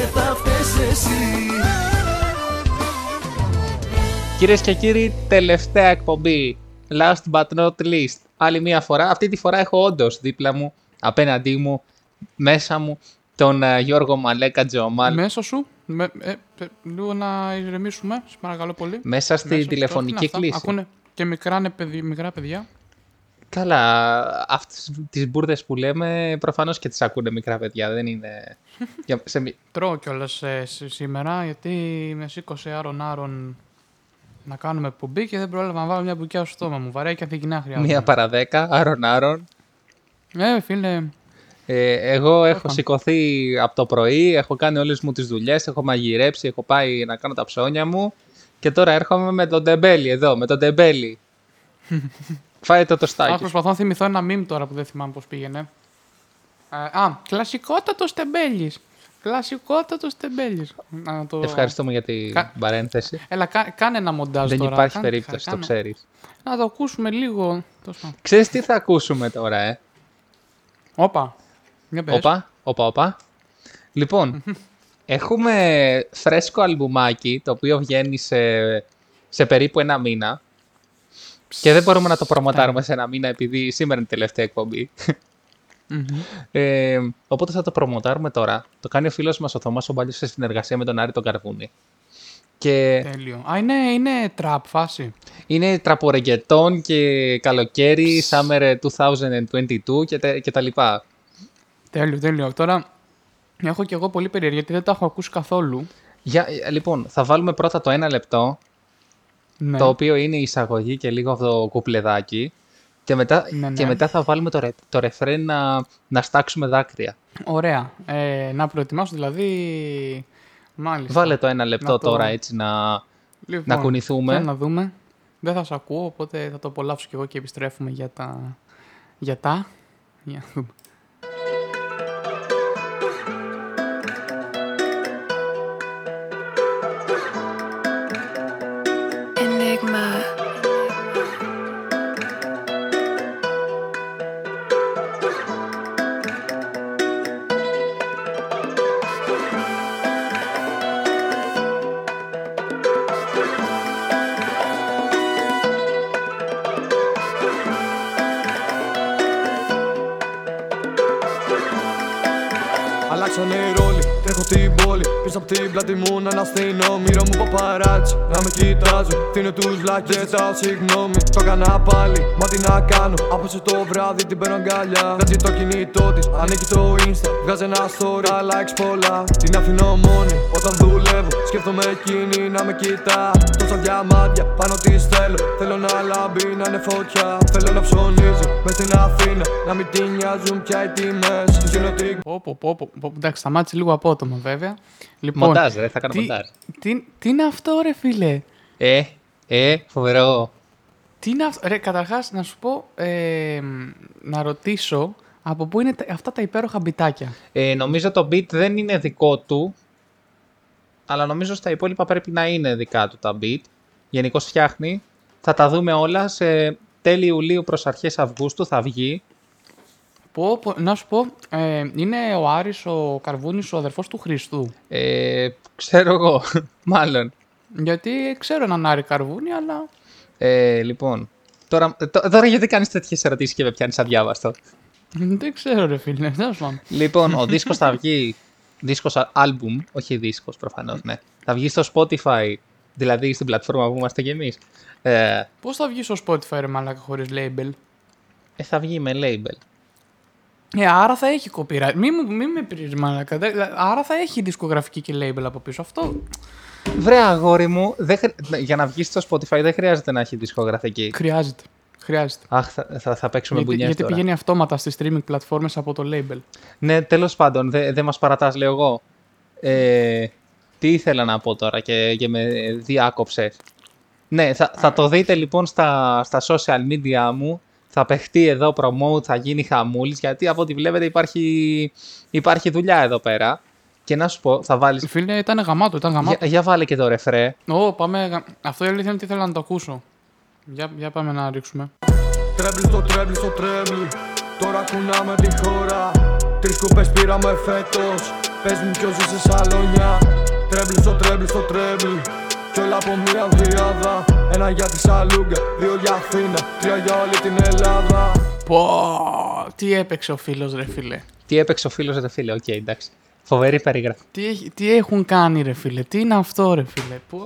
και θα φταίς εσύ Κυρίες και κύριοι, τελευταία εκπομπή. Last but not least. Άλλη μία φορά. Αυτή τη φορά έχω όντως δίπλα μου, απέναντί μου, μέσα μου, τον ε, Γιώργο Μαλέκα Τζεωμάλ. Μέσα σου. Με, ε, ε, λίγο να ηρεμήσουμε, σε παρακαλώ πολύ. Μέσα στη Μέσα σου, τηλεφωνική τι είναι αυτά, κλίση. Ακούνε και μικρά, νε- παιδι- μικρά παιδιά. Καλά, αυτές τις μπουρδες που λέμε προφανώς και τις ακούνε μικρά παιδιά, δεν είναι... Για- σε μη- Τρώω κιόλας σήμερα γιατί με σήκωσε άρον-άρον να κάνουμε εκπομπή και δεν πρόλαβα να βάλω μια μπουκιά στο στόμα μου. Βαρέα και αφηγηνά χρειάζεται. Μία παρά δέκα, άρον άρον. Ε, φίλε, Ε, εγώ έχω Όπα. σηκωθεί από το πρωί, έχω κάνει όλες μου τις δουλειές, έχω μαγειρέψει, έχω πάει να κάνω τα ψώνια μου και τώρα έρχομαι με τον τεμπέλη εδώ, με τον τεμπέλη. Φάε το Α, τοστάκι. προσπαθώ να θυμηθώ ένα meme τώρα που δεν θυμάμαι πώς πήγαινε. Ε, α, κλασικότατος τεμπέλης. Κλασικότατος τεμπέλης. Να το... Ευχαριστούμε για την Κα- παρένθεση. Έλα, κα, κάνε ένα μοντάζ Δεν τώρα. υπάρχει κάνε- περίπτωση, το κάνε- ξέρεις. Να το ακούσουμε λίγο. Τόσο. Ξέρεις τι θα ακούσουμε τώρα, ε; Όπα. Για πες. Όπα, όπα, όπα. Λοιπόν, έχουμε φρέσκο αλμπουμάκι, το οποίο βγαίνει σε, σε περίπου ένα μήνα. Και δεν μπορούμε να το προμοτάρουμε σε ένα μήνα, επειδή σήμερα είναι η τελευταία εκπομπή. Μμμ. Ε, οπότε θα το προμοτάρουμε τώρα. Το κάνει ο φίλος μας ο Θωμάς ο Μπάλιος σε συνεργασία με τον Άρη τον Καρβούνη. Και Τέλειο. Α, είναι, είναι trap φάση. είναι τραπορεγκετόν και καλοκαίρι, summer 2022 και, τε- και τα λοιπά. Τέλειο, τέλειο. Τώρα έχω κι εγώ πολύ περίεργη γιατί δεν τα έχω ακούσει καθόλου. Για, ε, λοιπόν, θα βάλουμε πρώτα το ένα λεπτό, Ναι. το οποίο είναι η εισαγωγή και λίγο το κουπλεδάκι. Και μετά, Ναι, ναι. και μετά θα βάλουμε το, ρε, το ρεφρέν να, να στάξουμε δάκρυα. Ωραία. Ε, να προετοιμάσω δηλαδή. Μάλιστα. Βάλε το ένα λεπτό Να το- τώρα έτσι να... Λοιπόν, να κουνηθούμε. θέλω να δούμε. Δεν θα σε ακούω, οπότε θα το απολαύσω κι εγώ και επιστρέφουμε για τα. Για τα. Για να δούμε. Μου να αναστήνω Μύρο μου παπαράτσι, να με κοιτάζω Φτύνω τους βλάκες, ζητάω συγγνώμη. Το έκανα πάλι, μα τι να κάνω. Απόψε το βράδυ την παίρνω αγκαλιά. Βγάζει το κινητό της, ανοίγει το insta. Βγάζει ένα story, τα likes πολλά. Την αφήνω μόνη, όταν δουλεύω Σκέφτομαι εκείνη να με κοιτά. Τόσα διαμάντια, πάνω της θέλω. Θέλω να λάμπει, να είναι φωτιά Θέλω να ψωνίζει, μες στην Αθήνα Να μην την νοιάζουν πια οι τιμές Της δίνω την Πω, πω, πω, πω, πω. Εντάξει, σταμάτησε λίγο απότομα βέβαια. Λοιπόν, Μοντάζ, ρε, θα κάνω τι, μοντάζ. τι, τι είναι αυτό, ρε φίλε; Ε, ε, φοβερό. Τι είναι αυτό. Ρε, καταρχάς, να σου πω, ε, να ρωτήσω από πού είναι τα- αυτά τα υπέροχα μπιτάκια; Ε, νομίζω το beat δεν είναι δικό του, αλλά νομίζω στα υπόλοιπα πρέπει να είναι δικά του τα beat. Γενικώς φτιάχνει. Θα τα δούμε όλα σε τέλη Ιουλίου προς αρχές Αυγούστου θα βγει. Πω, πω, να σου πω, ε, είναι ο Άρης, ο Καρβούνης, ο αδερφός του Χριστού. Ε, ξέρω εγώ, μάλλον. Γιατί ξέρω έναν Άρη Καρβούνη, αλλά Ε, λοιπόν, τώρα, ε, τω- τώρα γιατί κάνεις τέτοιες ερωτήσεις και με πιάνεις αδιάβαστο; δεν ξέρω ρε φίλε, δεν σου πάμε. Λοιπόν, ο δίσκος θα βγει, δίσκος α- album, όχι δίσκος προφανώς, ναι. Θα βγει στο Spotify, δηλαδή στην πλατφόρμα που είμαστε κι εμείς. Ε, Πώς θα βγεις στο Spotify ρε μαλάκα χωρίς label; ε, θα βγει με label. Ε, άρα θα έχει copyright. Μη, μου- μη με πειράζει μαλάκα. Δε- Άρα θα έχει δισκογραφική και label από πίσω. Αυτό Βρε αγόρι μου, δεν χρ- για να βγεις στο Spotify δεν χρειάζεται να έχει δισκογραφική. χρειάζεται. Χρειάζεται. Αχ, θα, θα, θα παίξουμε Γιατί, μπουνιές γιατί τώρα. πηγαίνει αυτόματα στις streaming πλατφόρμες από το label. Ναι, τέλος πάντων, δεν δεν μας παρατάς, λέω εγώ. Ε, τι ήθελα να πω τώρα και, και με διάκοψες. Ναι, θα, θα το δείτε λοιπόν στα, στα social media μου. Θα παιχτεί εδώ promote, θα γίνει χαμούλης, γιατί από ό,τι βλέπετε υπάρχει, υπάρχει δουλειά εδώ πέρα. Και να σου πω, θα βάλεις... Φίλε, ήταν γαμάτο, ήταν γαμάτο. Για, για βάλε και το ρεφρέ. Ω, πάμε. γα- Αυτό η αλήθεια είναι ότι ήθελα να το ακούσω. Για, για πάμε να ρίξουμε. Treble στο treble στο treble Τώρα κουνάμε τη χώρα Τρεις κούπες πήραμε φέτος Πες μου ποιος είσαι σαλόνια Treble στο treble στο treble Κι όλα από μια διάδα Ένα για τη Σαλούγκα, δύο για Αθήνα Τρία για όλη την Ελλάδα Πω, τι έπαιξε ο φίλος, ρε φίλε. Τι έπαιξε ο φίλος, ρε φίλε. Οκ, εντάξει. Φοβερή περιγραφή. Τι, έχει- τι έχουν κάνει, ρε φίλε. Τι είναι αυτό, ρε φίλε. Πω.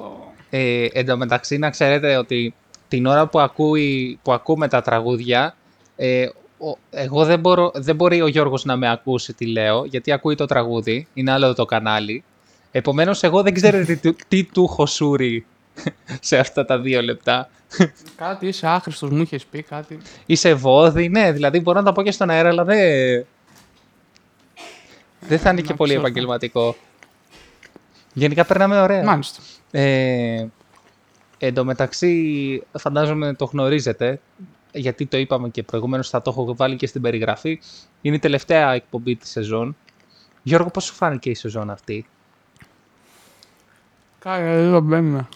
Ε, εν τω μεταξύ, να ξέρετε ότι την ώρα που, ακούει, που ακούμε τα τραγούδια, ε, ο- εγώ δεν, μπορώ, δεν μπορεί ο Γιώργος να με ακούσει τι λέω, γιατί ακούει το τραγούδι, είναι άλλο το κανάλι. Επομένως, εγώ δεν ξέρω τι, του- τι του έχω σούρει σε αυτά τα δύο λεπτά. Κάτι είσαι άχρηστος, μου είχες πει κάτι. Είσαι βόδι, ναι, δηλαδή μπορώ να τα πω και στον αέρα, αλλά δεν... Δεν θα είναι και Να πολύ ξέρω. επαγγελματικό. Γενικά περνάμε ωραία. Μάλιστα. Ε, εν τω μεταξύ, φαντάζομαι το γνωρίζετε, γιατί το είπαμε και προηγουμένως, θα το έχω βάλει και στην περιγραφή. Είναι η τελευταία εκπομπή της σεζόν. Γιώργο, πώς σου φάνηκε η σεζόν αυτή; Κάτι εδώ μπαίνουμε.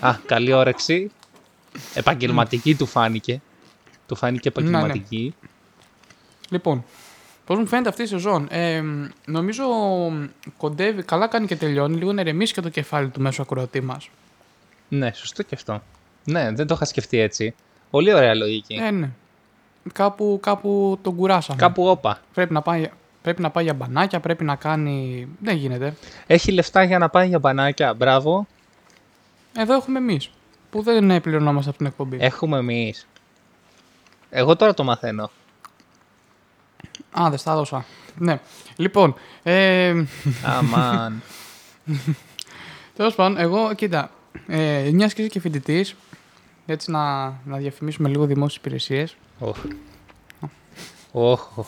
Α, καλή όρεξη. Επαγγελματική του φάνηκε. Του φάνηκε Ναι, επαγγελματική. Λοιπόν, πώς μου φαίνεται αυτή η σεζόν. Ε, νομίζω κοντεύει, καλά κάνει και τελειώνει. Λίγο να ηρεμήσει και το κεφάλι του μέσω ακροατή μας. Ναι, σωστό και αυτό. Ναι, δεν το είχα σκεφτεί έτσι. Πολύ ωραία λογική. Ε, ναι. Κάπου, κάπου τον κουράσαμε. Κάπου όπα. Πρέπει να, πάει, πρέπει να πάει για μπανάκια, πρέπει να κάνει. Δεν γίνεται. Έχει λεφτά για να πάει για μπανάκια. Μπράβο. Εδώ έχουμε εμείς. Που δεν ε, πληρωνόμαστε από την εκπομπή. Έχουμε εμείς. Εγώ τώρα το μαθαίνω. Α, δεν στα έδωσα. Ναι. Λοιπόν, ε, Αμάν. τέλος πάντων, εγώ, κοίτα, ε, μιας και είσαι και φοιτητής, έτσι να, να διαφημίσουμε λίγο δημόσιες υπηρεσίες. Οχ. Οχ.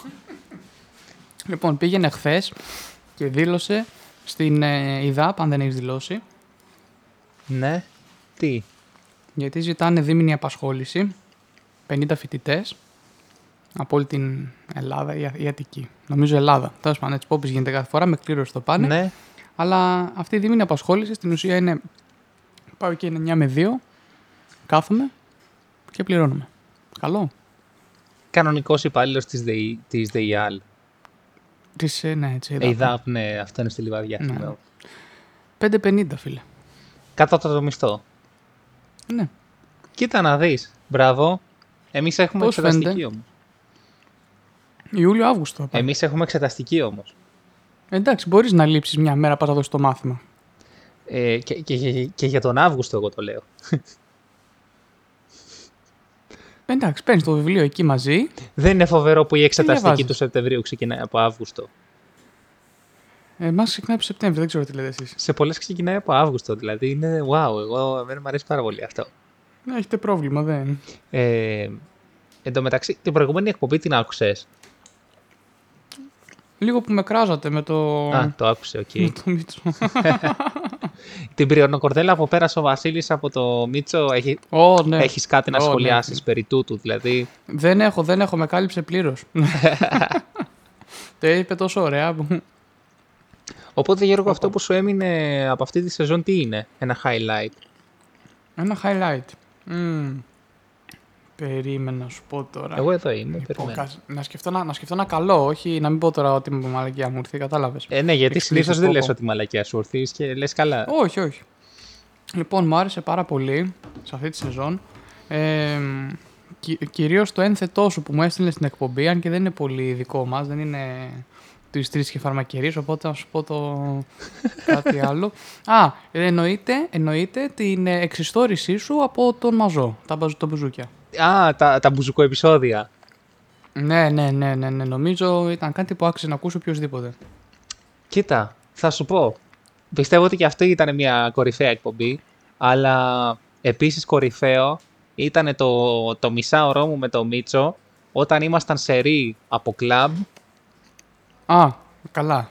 Οχ. Λοιπόν, πήγαινε χθες και δήλωσε στην ε, ΙΔΑΠ, αν δεν έχεις δηλώσει, Ναι. Τι; γιατί ζητάνε δίμηνη απασχόληση 50 φοιτητές από όλη την Ελλάδα ή, ή Αττική. Νομίζω Ελλάδα. Τέλος πάντων, έτσι πω γίνεται κάθε φορά, με κλήρωση το πάνε. Ναι. Αλλά αυτή η δίμηνη απασχόληση στην ουσία είναι. Πάω εκεί είναι 9 με 2, κάθομαι και πληρώνομαι. Καλό. Κανονικός υπάλληλος της, ΔΕΗ, της ΔΕΙΑΛ. Της, ε, ναι, έτσι. Ε, ΕΙΔΑΠ, ναι, αυτό είναι στη Λιβαδιά. Ναι. θυμάμαι. 5,50 φίλε. Κάτω από το μισθό. Ναι. Κοίτα να δεις. Μπράβο. Εμείς έχουμε Πώς εξεταστική φαίνεται; όμως. Ιούλιο-Αύγουστο. θα πάει. Εμείς έχουμε εξεταστική όμως. Εντάξει, μπορείς να λείψεις μια μέρα para να δώσεις το μάθημα. Ε, και, και, και, και για τον Αύγουστο εγώ το λέω. Εντάξει, παίρνεις το βιβλίο εκεί μαζί. Δεν είναι φοβερό που η εξεταστική διαβάζεις; του Σεπτεμβρίου ξεκινάει από Αύγουστο. Εμάς ξεκινάει από Σεπτέμβριο, δεν ξέρω τι λέτε εσείς. Σε πολλές ξεκινάει από Αύγουστο, δηλαδή είναι wow, εγώ, εμένα μου αρέσει πάρα πολύ αυτό. Ναι, έχετε πρόβλημα, δεν. Ε, εν τω μεταξύ, την προηγούμενη εκπομπή την άκουσες; Λίγο που με κράζατε με το. Α, το άκουσε, οκ. με το Μίτσο. Την πριονοκορδέλα που πέρασε ο Βασίλης από το Μίτσο, έχει, Ω, ναι. έχεις κάτι να Ω, ναι. σχολιάσεις περί τούτου, δηλαδή; Δεν έχω, δεν έχω, με κάλυψε πλήρως. το είπε τόσο ωραία. που- Οπότε Γιώργο, αυτό που σου έμεινε από αυτή τη σεζόν τι είναι, ένα highlight; Ένα highlight. Μμμ. Περίμενα να σου πω τώρα. Εγώ εδώ είμαι, Λοιπόν, περιμένω. κάτσε, να, σκεφτώ, να, να σκεφτώ ένα καλό, όχι να μην πω τώρα ότι με μαλακιά μου ήρθε, κατάλαβες. Ε, ναι, γιατί Explicit συνήθως δεν πω, λες πω. ότι μαλακιά σου ήρθες και λες καλά. Όχι, όχι. Λοιπόν, μου άρεσε πάρα πολύ σε αυτή τη σεζόν. Ε, κυ, κυρίως το ένθετό σου που μου έστειλες στην εκπομπή, αν και δεν είναι πολύ δικό μας, δεν είναι τη τρεις και φαρμακερής, οπότε να σου πω το κάτι άλλο. Α, εννοείται, εννοείται την ε, εξιστόρησή σου από τον Μαζό, τα μπαζ- το μπουζούκια. Α, τα, τα μπουζουκό επεισόδια. Ναι, ναι, ναι, ναι, ναι, νομίζω ήταν κάτι που άξιζε να ακούσει οποιοδήποτε. Κοίτα, θα σου πω. Πιστεύω ότι και αυτή ήταν μια κορυφαία εκπομπή, αλλά επίσης κορυφαίο ήταν το, το μισάωρό μου με το Μίτσο όταν ήμασταν σε ρί από κλαμπ Α, καλά.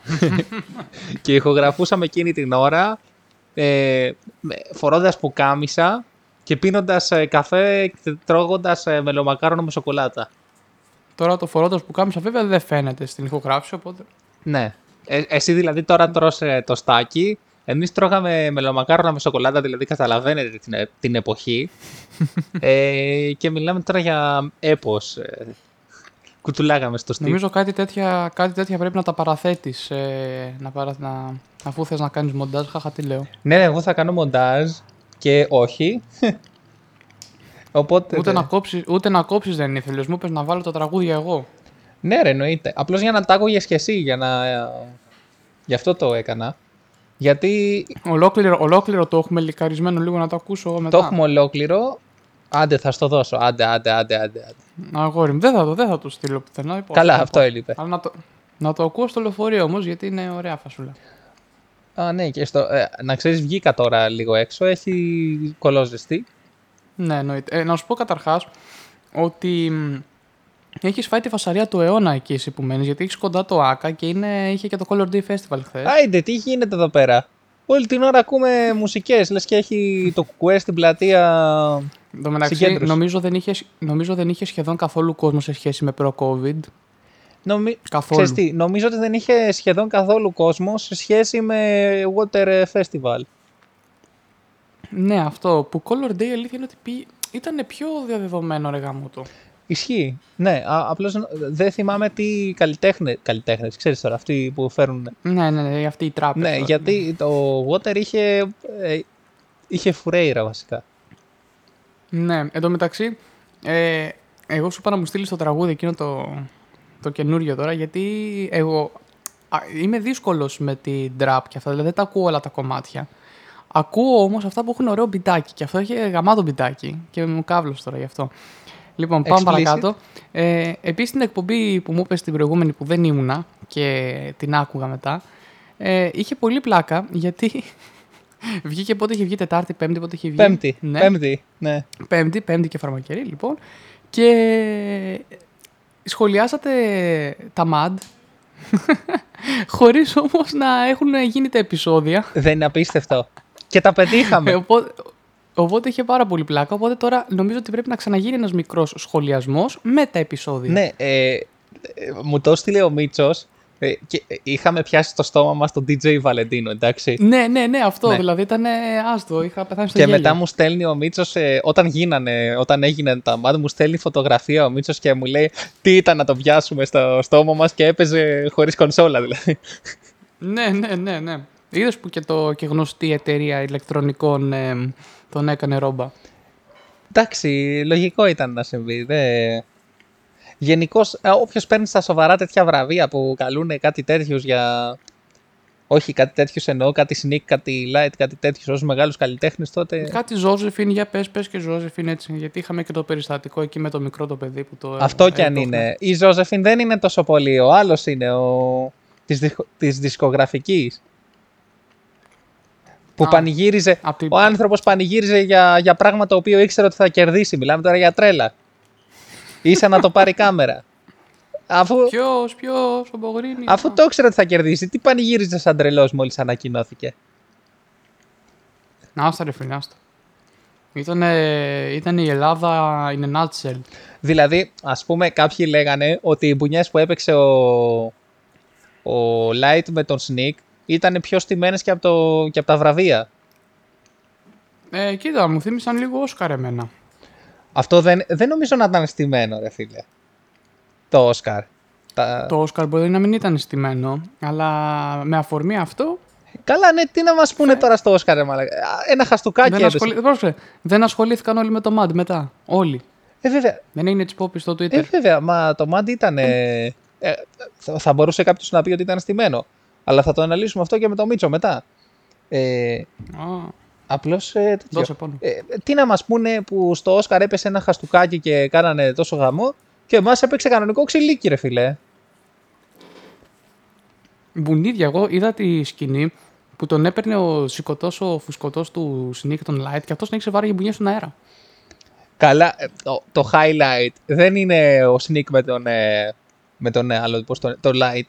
και ηχογραφούσαμε εκείνη την ώρα ε, με- φορώντας πουκάμισα και πίνοντας ε, καφέ και τρώγοντας ε, μελομακάρονο με σοκολάτα. Τώρα το φορώντας που κάμισα βέβαια δεν φαίνεται στην ηχογράφηση, οπότε... Ναι. Ε, εσύ δηλαδή τώρα τρως ε, το στάκι. Εμείς τρώγαμε μελομακάρονα με σοκολάτα, δηλαδή καταλαβαίνετε την, ε- την εποχή. ε, και μιλάμε τώρα για έπος. ε. κουτουλάγαμε στο στυλ. Νομίζω κάτι τέτοια, κάτι τέτοια πρέπει να τα παραθέτεις, ε, να παρα, να, αφού θες να κάνεις μοντάζ, χαχα τι λέω. Ναι, ναι, εγώ θα κάνω μοντάζ και όχι. Οπότε. Ούτε ναι. να, κόψεις, ούτε να κόψεις δεν είναι ήθελες, μου είπες να βάλω τα τραγούδια εγώ. Ναι, ρε, εννοείται. Απλώς για να τα άκουγες και εσύ, για να. Γι' αυτό το έκανα. Γιατί Ολόκληρο, ολόκληρο το έχουμε λικαρισμένο λίγο να το ακούσω εγώ μετά. το έχουμε ολόκληρο. Άντε, θα στο δώσω. Άντε, άντε, άντε, άντε. άντε. Αγόρι μου, δεν θα το, δεν θα το στείλω πουθενά. είπα, Καλά, είπα. αυτό έλειπε. Αλλά να το, να το ακούω στο λεωφορείο όμως, γιατί είναι ωραία φασούλα. Α, ναι, και στο, ε, να ξέρεις, βγήκα τώρα λίγο έξω. Έχει κολόζεστη. Ναι, εννοείται. Ε, να σου πω καταρχάς ότι έχεις φάει τη φασαρία του αιώνα εκεί εσύ που μένεις, γιατί έχεις κοντά το ΑΚΑ και είναι, είχε και το Color Day Festival χθες. Άιντε, τι γίνεται εδώ πέρα; Όλη την ώρα ακούμε μουσικές. Λες και έχει το κουκουέ στην πλατεία. Εν τω μεταξύ, συγκέντρωση. νομίζω δεν, είχε, νομίζω δεν είχε σχεδόν καθόλου κόσμο σε σχέση με προ-COVID. Νομι... Καθόλου. Ξέρεις τι, νομίζω ότι δεν είχε σχεδόν καθόλου κόσμο σε σχέση με Water Festival. Ναι, αυτό που Color Day αλήθεια είναι ότι πει, ήταν πιο διαδεδομένο ρε γάμο το. Ισχύει. Ναι, α, απλώς δεν θυμάμαι τι καλλιτέχνε, καλλιτέχνες, ξέρεις τώρα, αυτοί που φέρουν. Ναι, ναι, ναι, αυτή η τράπεζα. Ναι, γιατί το Water είχε, ε, είχε φουρέιρα βασικά. Ναι, εν τω μεταξύ, ε, εγώ σου είπα να μου στείλεις το τραγούδι εκείνο το, το καινούριο τώρα, γιατί εγώ α, είμαι δύσκολος με την trap και αυτά, δηλαδή δεν τα ακούω όλα τα κομμάτια. Ακούω όμως αυτά που έχουν ωραίο μπιτάκι και αυτό έχει γαμάτο μπιτάκι και μου κάβλωσε τώρα γι' αυτό. Λοιπόν, πάμε Explicit. παρακάτω. Ε, Επίσης την εκπομπή που μου είπες στην προηγούμενη που δεν ήμουνα και την άκουγα μετά, ε, είχε πολύ πλάκα γιατί βγήκε πότε είχε βγει, Τετάρτη, Πέμπτη, πότε είχε βγει. Πέμπτη, Ναι. πέμπτη, ναι. Πέμπτη, πέμπτη και φαρμακερή, λοιπόν. Και σχολιάσατε τα MAD, χωρίς όμως να έχουν γίνει τα επεισόδια. Δεν είναι απίστευτο. και τα Ε, πετύχαμε. οπότε, οπότε είχε πάρα πολύ πλάκα. Οπότε τώρα νομίζω ότι πρέπει να ξαναγίνει ένας μικρός σχολιασμός με τα επεισόδια. ναι, ε, ε, μου το έστειλε ο Μίτσος ε, και ε, είχαμε πιάσει στο στόμα μας τον DJ Βαλεντίνο, εντάξει. ναι, ναι, ναι, αυτό Ναι. δηλαδή ήταν άστο. Είχα πεθάνει στο Και γέλιο. μετά μου στέλνει ο Μίτσος, όταν γίνανε, όταν έγιναν τα μάτια, μου στέλνει φωτογραφία ο Μίτσος και μου λέει τι ήταν να το πιάσουμε στο στόμα μας και έπαιζε χωρίς κονσόλα δηλαδή. Ναι, ναι, ναι, ναι. Είδες που και, το, και γνωστή εταιρεία ηλεκτρονικών ε, τον έκανε ρόμπα. Εντάξει, λογικό ήταν να συμβεί. Δε... Γενικώς, όποιος παίρνει στα σοβαρά τέτοια βραβεία που καλούν κάτι τέτοιου για. Όχι, κάτι τέτοιου εννοώ, κάτι sneak, κάτι light, κάτι τέτοιου ω μεγάλους καλλιτέχνες, τότε. Κάτι Ζώζεφιν, για πες, πες και Ζώζεφιν έτσι. Γιατί είχαμε και το περιστατικό εκεί με το μικρό το παιδί που το. Αυτό κι αν έδωχνε. είναι. Η Ζώζεφιν δεν είναι τόσο πολύ. Ο άλλος είναι ο. της, δισκο... της δισκογραφικής. Που Α, πανηγύριζε. απ' την- Ο άνθρωπος πανηγύριζε για, για πράγμα το οποίο ήξερε ότι θα κερδίσει. Μιλάμε τώρα για τρέλα. Ίσα να το πάρει κάμερα. Αφού, Ποιος, ποιος, ο Μπογρίνη. αφού το ήξερε ότι θα κερδίσει, τι πανηγύριζε σαν τρελός μόλις ανακοινώθηκε; Άστα ρε φίλε, άστα. Ήταν, ήταν η Ελλάδα in a nutshell. Δηλαδή, ας πούμε, κάποιοι λέγανε ότι οι μπουνιές που έπαιξε ο, ο Light με τον Sneak ήταν πιο στημένες και από, το, και από τα βραβεία. Ε, κοίτα, μου θύμισαν λίγο Όσκαρ εμένα. Αυτό δεν, δεν νομίζω να ήταν στημένο, ρε φίλε. Το Όσκαρ. Τα... Το Όσκαρ μπορεί να μην ήταν στημένο, αλλά με αφορμή αυτό Καλά, ναι, τι να μας πούνε τώρα στο Όσκαρ, ρε μαλάκα. Α, Ένα χαστούκάκι δεν, έπεσε. ασχολη... πρόσεξε, δεν ασχολήθηκαν όλοι με το MAD μετά. Όλοι. Ε, βέβαια, Δεν έγινε έτσι πόπι στο Twitter. ε, βέβαια, μα το Mad ήταν... Ε, ε, θα, θα μπορούσε κάποιος να πει ότι ήταν στημένο. Αλλά θα το αναλύσουμε αυτό και με το Μίτσο μετά. Ε, Α, απλώς... Ε, τέτοιο. δώσε πόνο. Ε, τι να μας πούνε που στο Όσκαρ έπεσε ένα χαστούκάκι και κάνανε τόσο γαμό και εμάς έπαιξε κανονικό ξυλίκι, ρε φίλε. Μπουνίδια, εγώ είδα τη σκηνή που τον έπαιρνε ο σηκωτός, ο φουσκωτός του Sneak τον Light και αυτός τον είχε βάρει μπουνιέ στον αέρα. Καλά, ε, το, το highlight δεν είναι ο Sneak με τον, ε, με τον ε, άλλο, πώς το, το light.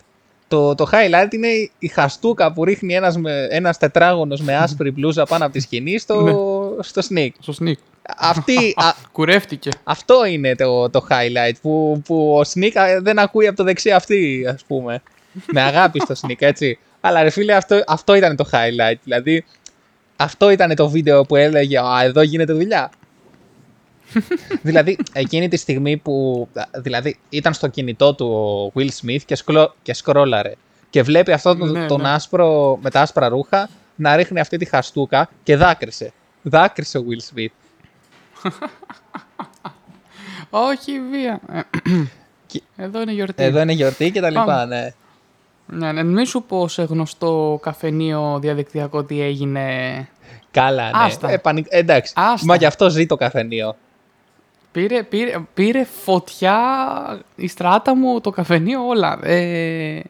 Το, το highlight είναι η- η χαστούκα που ρίχνει ένας, με, ένας τετράγωνος με άσπρη μπλούζα πάνω από τη σκηνή στο, Ναι. στο Sneak. Στο Sneak. Αυτή, α, Κουρεύτηκε. αυτό είναι το, το highlight που, που ο Sneak α, δεν ακούει από το δεξί αυτή, ας πούμε. με αγάπη στο Sneak, έτσι. Αλλά ρε φίλε, αυτό, αυτό ήταν το highlight. Δηλαδή, αυτό ήταν το βίντεο που έλεγε «Α, εδώ γίνεται δουλειά». Δηλαδή, εκείνη τη στιγμή που. Δηλαδή, ήταν στο κινητό του ο Will Smith και, σκλο, και σκρόλαρε. Και βλέπει αυτό τον, Ναι, τον ναι. άσπρο με τα άσπρα ρούχα να ρίχνει αυτή τη χαστούκα και δάκρυσε. Δάκρυσε ο Will Smith. Όχι βία. Ε, Και- Εδώ είναι γιορτή. Εδώ είναι γιορτή και τα λοιπά, Πάμε. ναι. Ναι, ναι, μην σου πω σε γνωστό καφενείο διαδικτυακό τι έγινε. Καλά, ναι. Άστα. Ε, πανικ- Εντάξει. Άστα. Μα γι' αυτό ζει το καφενείο. Πήρε, πήρε, πήρε φωτιά η στράτα μου, το καφενείο, όλα. Ε,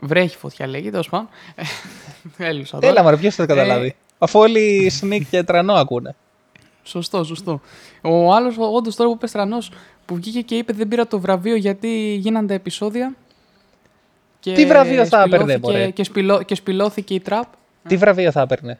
βρέχει φωτιά λέγει, τέλος πάντων. Ε, Έλουσα τώρα. Έλα, μωρέ, ποιος θα το καταλάβει; Ε, Αφού όλοι sneak και τρανό ακούνε. Σωστό, σωστό. Ο άλλος, όντως τώρα που είπε τρανός, που βγήκε και είπε δεν πήρα το βραβείο γιατί γίνανε τα επεισόδια. Και Τι βραβείο θα έπαιρνε, σπηλώθηκε- μωρέ; Και, σπηλώ, και σπηλώθηκε η τραπ. Τι βραβείο θα έπαιρνε;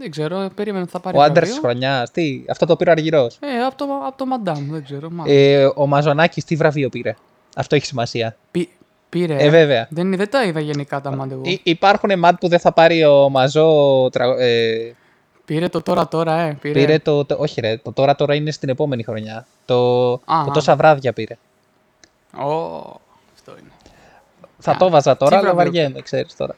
Δεν ξέρω, περίμενε ότι θα πάρει Ο άντρας της βραβείο. χρονιάς. Τι, αυτό το πήρε ο Αργυρός. Ε, από το, από το Μαντάμ, δεν ξέρω. Μάλλον. Ε, ο Μαζονάκης τι βραβείο πήρε; Αυτό έχει σημασία. Πή- πήρε. Ε, βέβαια. Δεν, δεν τα είδα γενικά τα μαντ εγώ. Υ- υπάρχουν ματ που δεν θα πάρει ο Μαζό. τρα- ε, Πήρε το τώρα τώρα, ε. Πήρε. πήρε το, το- Όχι, ρε. Το τώρα τώρα είναι στην επόμενη χρονιά. Το, Α, το α. τόσα βράδια πήρε. Ω, αυτό είναι. Θα Α, το βάζα τώρα, τι αλλά βραβείο βαριέμαι, ξέρεις τώρα.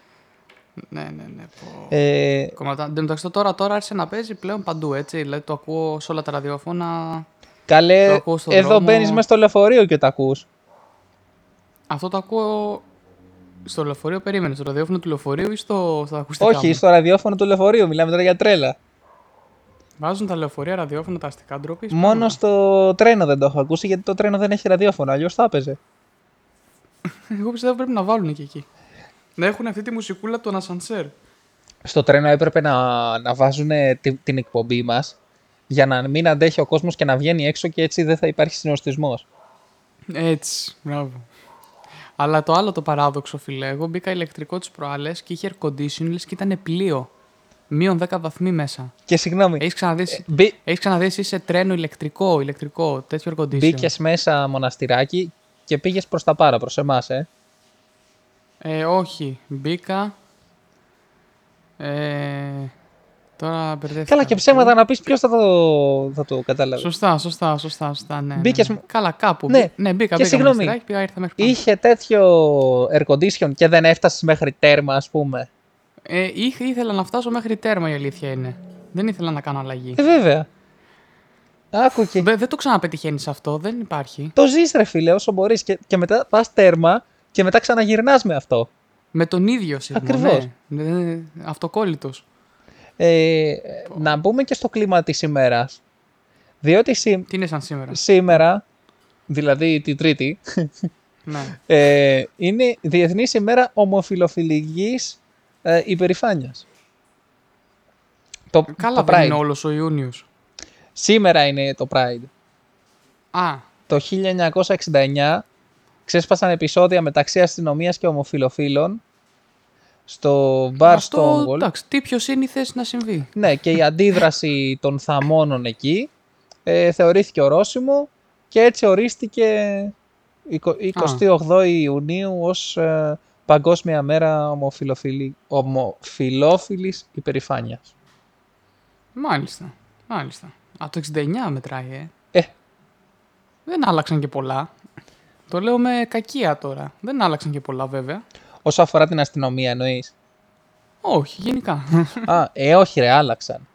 Ναι, ναι, ναι. Πω. Ε, Κομματά. Εν τω μεταξύ το τώρα τώρα άρχισε να παίζει πλέον παντού, έτσι. Δηλαδή το ακούω σε όλα τα ραδιόφωνα. Το καλέ, ακούω στον εδώ δρόμο. μπαίνεις μέσα στο λεωφορείο και το ακούς. Αυτό το ακούω στο λεωφορείο, περίμενε. Στο ραδιόφωνο του λεωφορείου ή στο, στα ακουστικά. Όχι, μου; στο ραδιόφωνο του λεωφορείου. Μιλάμε τώρα για τρέλα. Βάζουν τα λεωφορεία ραδιόφωνα τα αστικά ντροπή. Μόνο στο τρένο δεν το έχω ακούσει γιατί το τρένο δεν έχει ραδιόφωνο. Αλλιώς θα έπαιζε. Εγώ πιστεύω πρέπει να βάλουν και εκεί. Να έχουν αυτή τη μουσικούλα των ασανσέρ. Στο τρένο έπρεπε να, να βάζουν την εκπομπή μας για να μην αντέχει ο κόσμος και να βγαίνει έξω και έτσι δεν θα υπάρχει συνοστισμός. Έτσι, μπράβο. Αλλά το άλλο το παράδοξο, φιλέ, εγώ μπήκα ηλεκτρικό τις προάλλες και είχε air conditioning λες και ήταν πλοίο. Μείον 10 βαθμοί μέσα. Και συγγνώμη, Έχεις ξαναδεί, μπή, έχεις ξαναδείς εσύ σε τρένο ηλεκτρικό, ηλεκτρικό, τέτοιο air conditioning. μπήκες μέσα μοναστηράκι και πήγες προς τα πάρα, προς εμάς, ε. Ε, όχι, μπήκα. Ε, τώρα μπερδεύτηκα. Καλά, και ψέματα να πεις ποιος θα το, θα το καταλάβει. Σωστά, σωστά, σωστά, σωστά, ναι. Μπήκες ναι. μ- Καλά, κάπου. Ναι. μπή- ναι μπήκα, Και μπήκα. συγγνώμη, μοναστηράκι, πήγα, ήρθα μέχρι πάνω. Είχε τέτοιο air condition και δεν έφτασες μέχρι τέρμα, ας πούμε. Ε, είχ- ήθελα να φτάσω μέχρι τέρμα η αλήθεια είναι. Δεν ήθελα να κάνω αλλαγή. Ε, βέβαια. Άκου και. Δε- δεν το ξαναπετυχαίνεις αυτό, δεν υπάρχει. Το ζεις, ρε φίλε, όσο μπορείς. Και, και μετά πας τέρμα και μετά ξαναγυρνάς με αυτό. Με τον ίδιο σειρμό. Ακριβώς. Ναι. Ναι, αυτοκόλλητος. Ε, να μπούμε και στο κλίμα της ημέρας. Διότι σή- Τι είναι σαν σήμερα; σήμερα, δηλαδή την Τρίτη, ναι. ε, είναι Διεθνής ημέρα ομοφιλοφιλικής ε, υπερηφάνειας. Το, Καλά το δεν Pride. είναι όλος ο Ιούνιος. Σήμερα είναι το Pride. Α, Το 1969 ξέσπασαν επεισόδια μεταξύ αστυνομίας και ομοφιλοφίλων στο Bar αυτό Stonewall. εντάξει, τι πιο σύνηθες να συμβεί. Ναι, και η αντίδραση των θαμώνων εκεί ε, θεωρήθηκε ορόσημο και έτσι ορίστηκε 28 Ιουνίου ως ε, Παγκόσμια Μέρα ομοφιλοφιλη... ομοφιλόφιλης υπερηφάνειας. Μάλιστα, μάλιστα. Α, το 69 μετράει, ε. Ε. Δεν άλλαξαν και πολλά. Το λέω με κακία τώρα. Δεν άλλαξαν και πολλά βέβαια. Όσο αφορά την αστυνομία εννοείς; Όχι, γενικά. Α, ε, όχι ρε, άλλαξαν.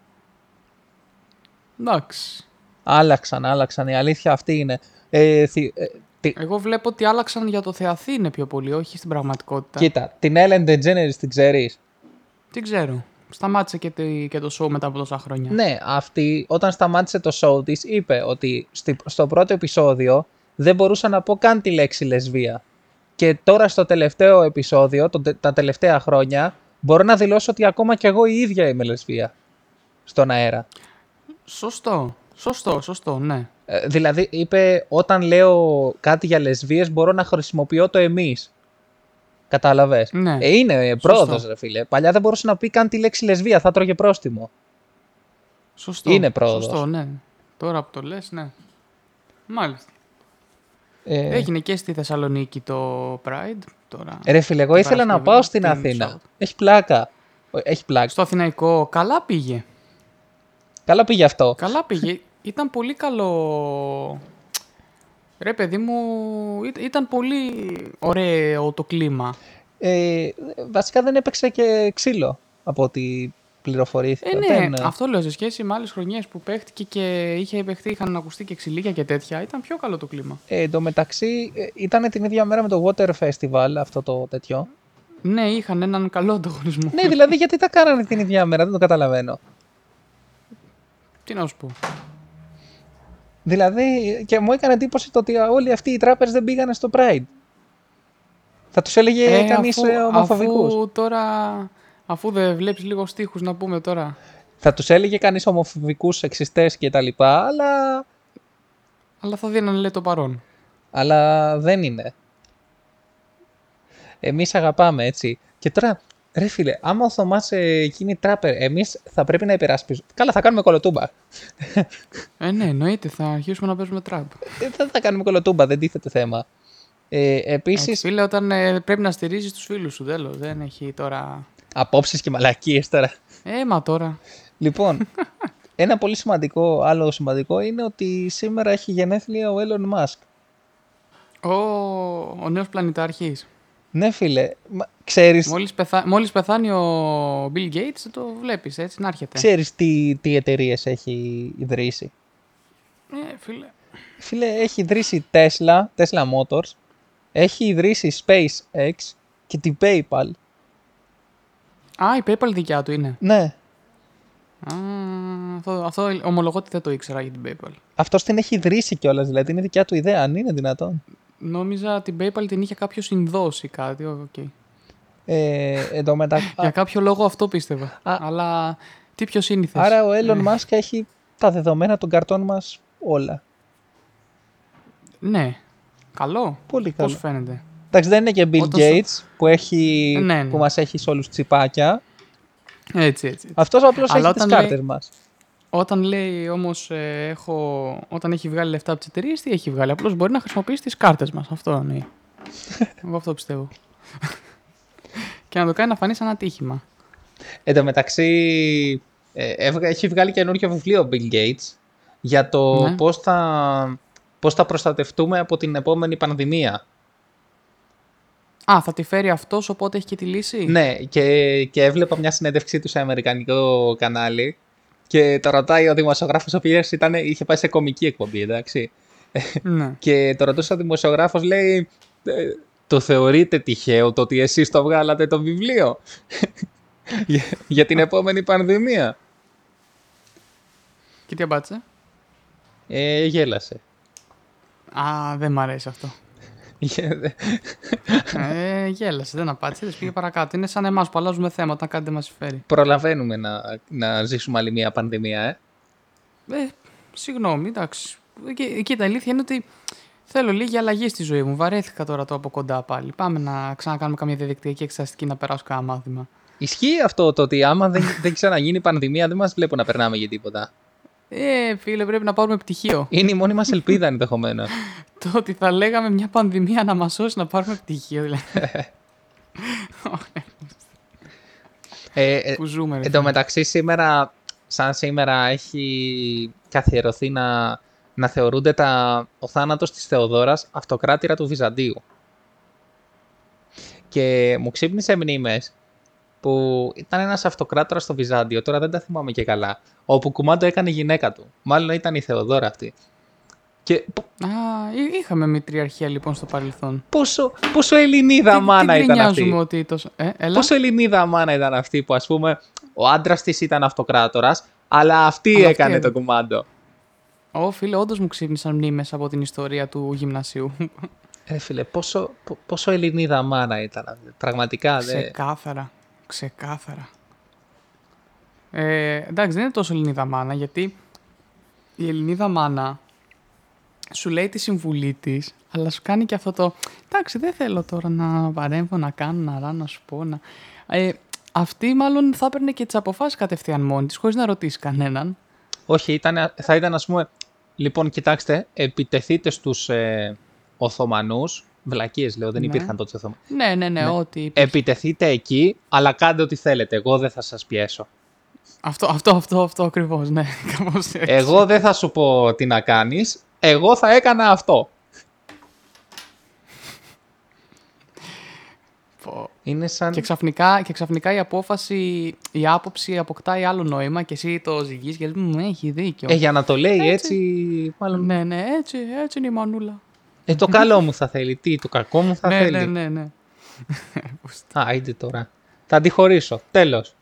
Εντάξει. Άλλαξαν, άλλαξαν. Η αλήθεια αυτή είναι. Ε, θυ- ε, τι- Εγώ βλέπω ότι άλλαξαν για το Θεαθήνε πιο πολύ, όχι στην πραγματικότητα. Κοίτα, την Ellen DeGeneres την ξέρεις; Τι ξέρω. Σταμάτησε και, τη- και το show μετά από τόσα χρόνια. Ναι, αυτή όταν σταμάτησε το show της είπε ότι στη- στο πρώτο επεισόδιο δεν μπορούσα να πω καν τη λέξη λεσβία. Και τώρα στο τελευταίο επεισόδιο, το, τε- τα τελευταία χρόνια, μπορώ να δηλώσω ότι ακόμα κι εγώ η ίδια είμαι λεσβία. Στον αέρα. Σωστό. Σωστό, σωστό, ναι. Ε, δηλαδή είπε όταν λέω κάτι για λεσβίες μπορώ να χρησιμοποιώ το εμείς. Κατάλαβες; Ναι. Ε, είναι πρόοδος Σωστό. ρε φίλε. Παλιά δεν μπορούσε να πει καν τη λέξη λεσβία, θα τρώγε πρόστιμο. Σωστό. Είναι πρόοδος. Σωστό, ναι. Τώρα που το λες, ναι. Μάλιστα. Ε, Έγινε και στη Θεσσαλονίκη το Pride. Τώρα. Ρε φίλε, εγώ την ήθελα να Παρασκευή, πάω στην την Αθήνα. Σάββατο. Έχει πλάκα. Έχει πλάκα. Στο Αθηναϊκό καλά πήγε. Καλά πήγε αυτό. Καλά πήγε. ήταν πολύ καλό. Ρε παιδί μου, ή- ήταν πολύ ωραίο το κλίμα. Ε, βασικά δεν έπαιξε και ξύλο από ό,τι πληροφορήθηκα. Ε, ναι, Δεν- αυτό λέω σε σχέση με άλλες χρονιές που παίχτηκε και είχε παιχτεί, είχαν ακουστεί και ξυλίκια και τέτοια. Ήταν πιο καλό το κλίμα. Ε, εν τω μεταξύ ε, ήταν την ίδια μέρα με το Water Festival αυτό το τέτοιο. Ναι, είχαν έναν καλό ανταγωνισμό. ναι, δηλαδή γιατί τα κάνανε την ίδια μέρα, δεν το καταλαβαίνω. Τι να σου πω. Δηλαδή και μου έκανε εντύπωση το ότι όλοι αυτοί οι τράπερ δεν πήγανε στο Pride. Θα τους έλεγε ε, κανείς αφού, ομοφοβικούς. αφού τώρα. Αφού δεν βλέπεις λίγο στίχους να πούμε τώρα. Θα τους έλεγε κανείς ομοφοβικούς εξιστές και τα λοιπά, αλλά... Αλλά θα δίνανε λέει το παρόν. αλλά δεν είναι. Εμείς αγαπάμε έτσι. Και τώρα, ρε φίλε, άμα ο Θωμάς ε, γίνει τράπερ, εμείς θα πρέπει να υπερασπίζουμε. Καλά, θα κάνουμε κολοτούμπα. Ε, ναι, εννοείται, θα αρχίσουμε να παίζουμε τραμπ. Ε, δεν θα κάνουμε κολοτούμπα, δεν τίθεται θέμα. Ε, Έτσι, επίσης, φίλε, όταν ε, πρέπει να στηρίζεις τους φίλους σου, τέλος. Δεν έχει τώρα. Απόψεις και μαλακίες τώρα. Ε, μα τώρα. Λοιπόν, ένα πολύ σημαντικό, άλλο σημαντικό είναι ότι σήμερα έχει γενέθλια ο Elon Musk. Ο, ο νέος πλανητάρχης. Ναι, φίλε, μα- ξέρεις, Μόλις, πεθα... Μόλις πεθάνει ο Bill Gates, το βλέπεις έτσι να έρχεται. ξέρεις τι, τι εταιρείες έχει ιδρύσει; Ε, φίλε. Φίλε, έχει ιδρύσει Tesla, Tesla Motors, έχει ιδρύσει SpaceX και την PayPal. Α, η PayPal δικιά του είναι. Ναι, Α, αυτό, αυτό ομολογώ ότι δεν το ήξερα για την PayPal. αυτός την έχει ιδρύσει κιόλας, δηλαδή είναι δικιά του ιδέα, αν είναι δυνατόν. Νόμιζα την PayPal την είχε κάποιος Ινδός ή κάτι. οκ. Ε, εν τω μετα- Για κάποιο λόγο αυτό πίστευα. Α. Αλλά τι πιο σύνηθες. Άρα ο Elon Ε, Musk έχει τα δεδομένα των καρτών μας όλα. Ναι. Καλό. Πολύ καλό. Πώς φαίνεται. Εντάξει, δεν είναι και Bill Όταν Gates που, έχει, Ναι, ναι. που μας έχει σε όλους τσιπάκια. Έτσι, έτσι. Αυτός απλώς Αλλά έχει τις όταν λέει- κάρτες μας. Όταν λέει όμως, έχω... όταν έχει βγάλει λεφτά από τις εταιρείες, τι έχει βγάλει; Απλώς μπορεί να χρησιμοποιήσει τις κάρτες μας. Αυτό εννοεί. Εγώ αυτό πιστεύω. και να το κάνει να φανεί σαν ατύχημα. Εν τω μεταξύ, ε, έβγα- έχει βγάλει καινούργιο βιβλίο ο Bill Gates για το Ναι. πώς, θα, πώς θα προστατευτούμε από την επόμενη πανδημία. Α, θα τη φέρει αυτός, οπότε έχει και τη λύση; Ναι, και, και έβλεπα μια συνέντευξή του σε αμερικανικό κανάλι και το ρωτάει ο δημοσιογράφος ο οποίος ήταν, είχε πάει σε κομική εκπομπή, εντάξει. ναι. Και το ρωτούσε ο δημοσιογράφος, λέει, «Ε, το θεωρείτε τυχαίο το ότι εσείς το βγάλατε το βιβλίο για, για την επόμενη πανδημία; Και τι απάντησε; Ε, γέλασε. Α, δεν μ' αρέσει αυτό. Ε, γέλασε, δεν απάντησε. Δεν πήγε παρακάτω. Είναι σαν εμάς που αλλάζουμε θέμα όταν κάτι δεν μας συμφέρει. Προλαβαίνουμε να, να ζήσουμε άλλη μια πανδημία, ε. Ε, συγγνώμη, εντάξει. Και, εκεί τα αλήθεια είναι ότι θέλω λίγη αλλαγή στη ζωή μου. Βαρέθηκα τώρα το από κοντά πάλι. Πάμε να ξανακάνουμε καμία διαδικτυακή εξεταστική να περάσω κανένα μάθημα. Ισχύει αυτό το ότι άμα δεν, δεν ξαναγίνει πανδημία δεν μας βλέπω να περνάμε για τίποτα. Ε, φίλε, πρέπει να πάρουμε πτυχίο. Είναι η μόνη μας ελπίδα ενδεχομένως. το ότι θα λέγαμε μια πανδημία να μας σώσει να πάρουμε πτυχίο, δηλαδή. ε, ε, που ζούμε, ρε. εν τω μεταξύ σήμερα, σαν σήμερα έχει καθιερωθεί να, να θεωρούνται τα, ο θάνατος της Θεοδόρας αυτοκράτηρα του Βυζαντίου. Και μου ξύπνησε μνήμες που ήταν ένας αυτοκράτορας στο Βυζάντιο, τώρα δεν τα θυμάμαι και καλά, όπου κουμάντο έκανε η γυναίκα του. Μάλλον ήταν η Θεοδόρα αυτή. Και π- Α, εί- είχαμε μητριαρχία λοιπόν στο παρελθόν. πόσο, πόσο Ελληνίδα Τι- μάνα τι ήταν αυτή; γκρινιάζουμε ότι τόσο... Ε, έλα. Πόσο Ελληνίδα μάνα ήταν αυτή που ας πούμε ο άντρας της ήταν αυτοκράτορας, αλλά αυτή Αλλά αυτή έκανε το έκανε. κουμάντο. Ω, φίλε, όντως μου ξύπνησαν μνήμες από την ιστορία του γυμνασίου. Ε, φίλε, πόσο, πο- πόσο Ελληνίδα μάνα ήταν αυτή; Πραγματικά, δε. Ξεκάθαρα. Ξεκάθαρα. Ε, εντάξει, δεν είναι τόσο Ελληνίδα μάνα, γιατί η Ελληνίδα μάνα σου λέει τη συμβουλή της, αλλά σου κάνει και αυτό το. Εντάξει, δεν θέλω τώρα να παρέμβω, να κάνω, να ράνω, να σου πω. Να... Ε, αυτή μάλλον θα έπαιρνε και τις αποφάσεις κατευθείαν μόνη της, χωρίς να ρωτήσει κανέναν. Όχι, ήταν, θα ήταν ας πούμε... Λοιπόν, κοιτάξτε, επιτεθείτε στους ε, Οθωμανούς. Βλακίες λέω, δεν Ναι. υπήρχαν τότε Οθωμανοί. Ναι, ναι, ναι, Ναι. ό,τι. υπήρχε. Επιτεθείτε εκεί, αλλά κάντε ό,τι θέλετε. Εγώ δεν θα σας πιέσω. Αυτό, αυτό, αυτό, αυτό ακριβώς, ναι. Κάπως έτσι. Εγώ δεν θα σου πω τι να κάνεις. Εγώ θα έκανα αυτό. Πω. Είναι σαν... Και ξαφνικά, και ξαφνικά η απόφαση, η άποψη αποκτάει άλλο νόημα και εσύ το ζυγείς και λες, «Μμ, έχει δίκιο. Ε, για να το λέει έτσι, μάλλον... Ναι, ναι, έτσι, έτσι είναι η μανούλα. Ε, το καλό μου θα θέλει. Τι, το κακό μου θα ναι, θέλει. ναι, ναι, ναι. Α, είδε τώρα. Θα αντιχωρήσω. Τέλος.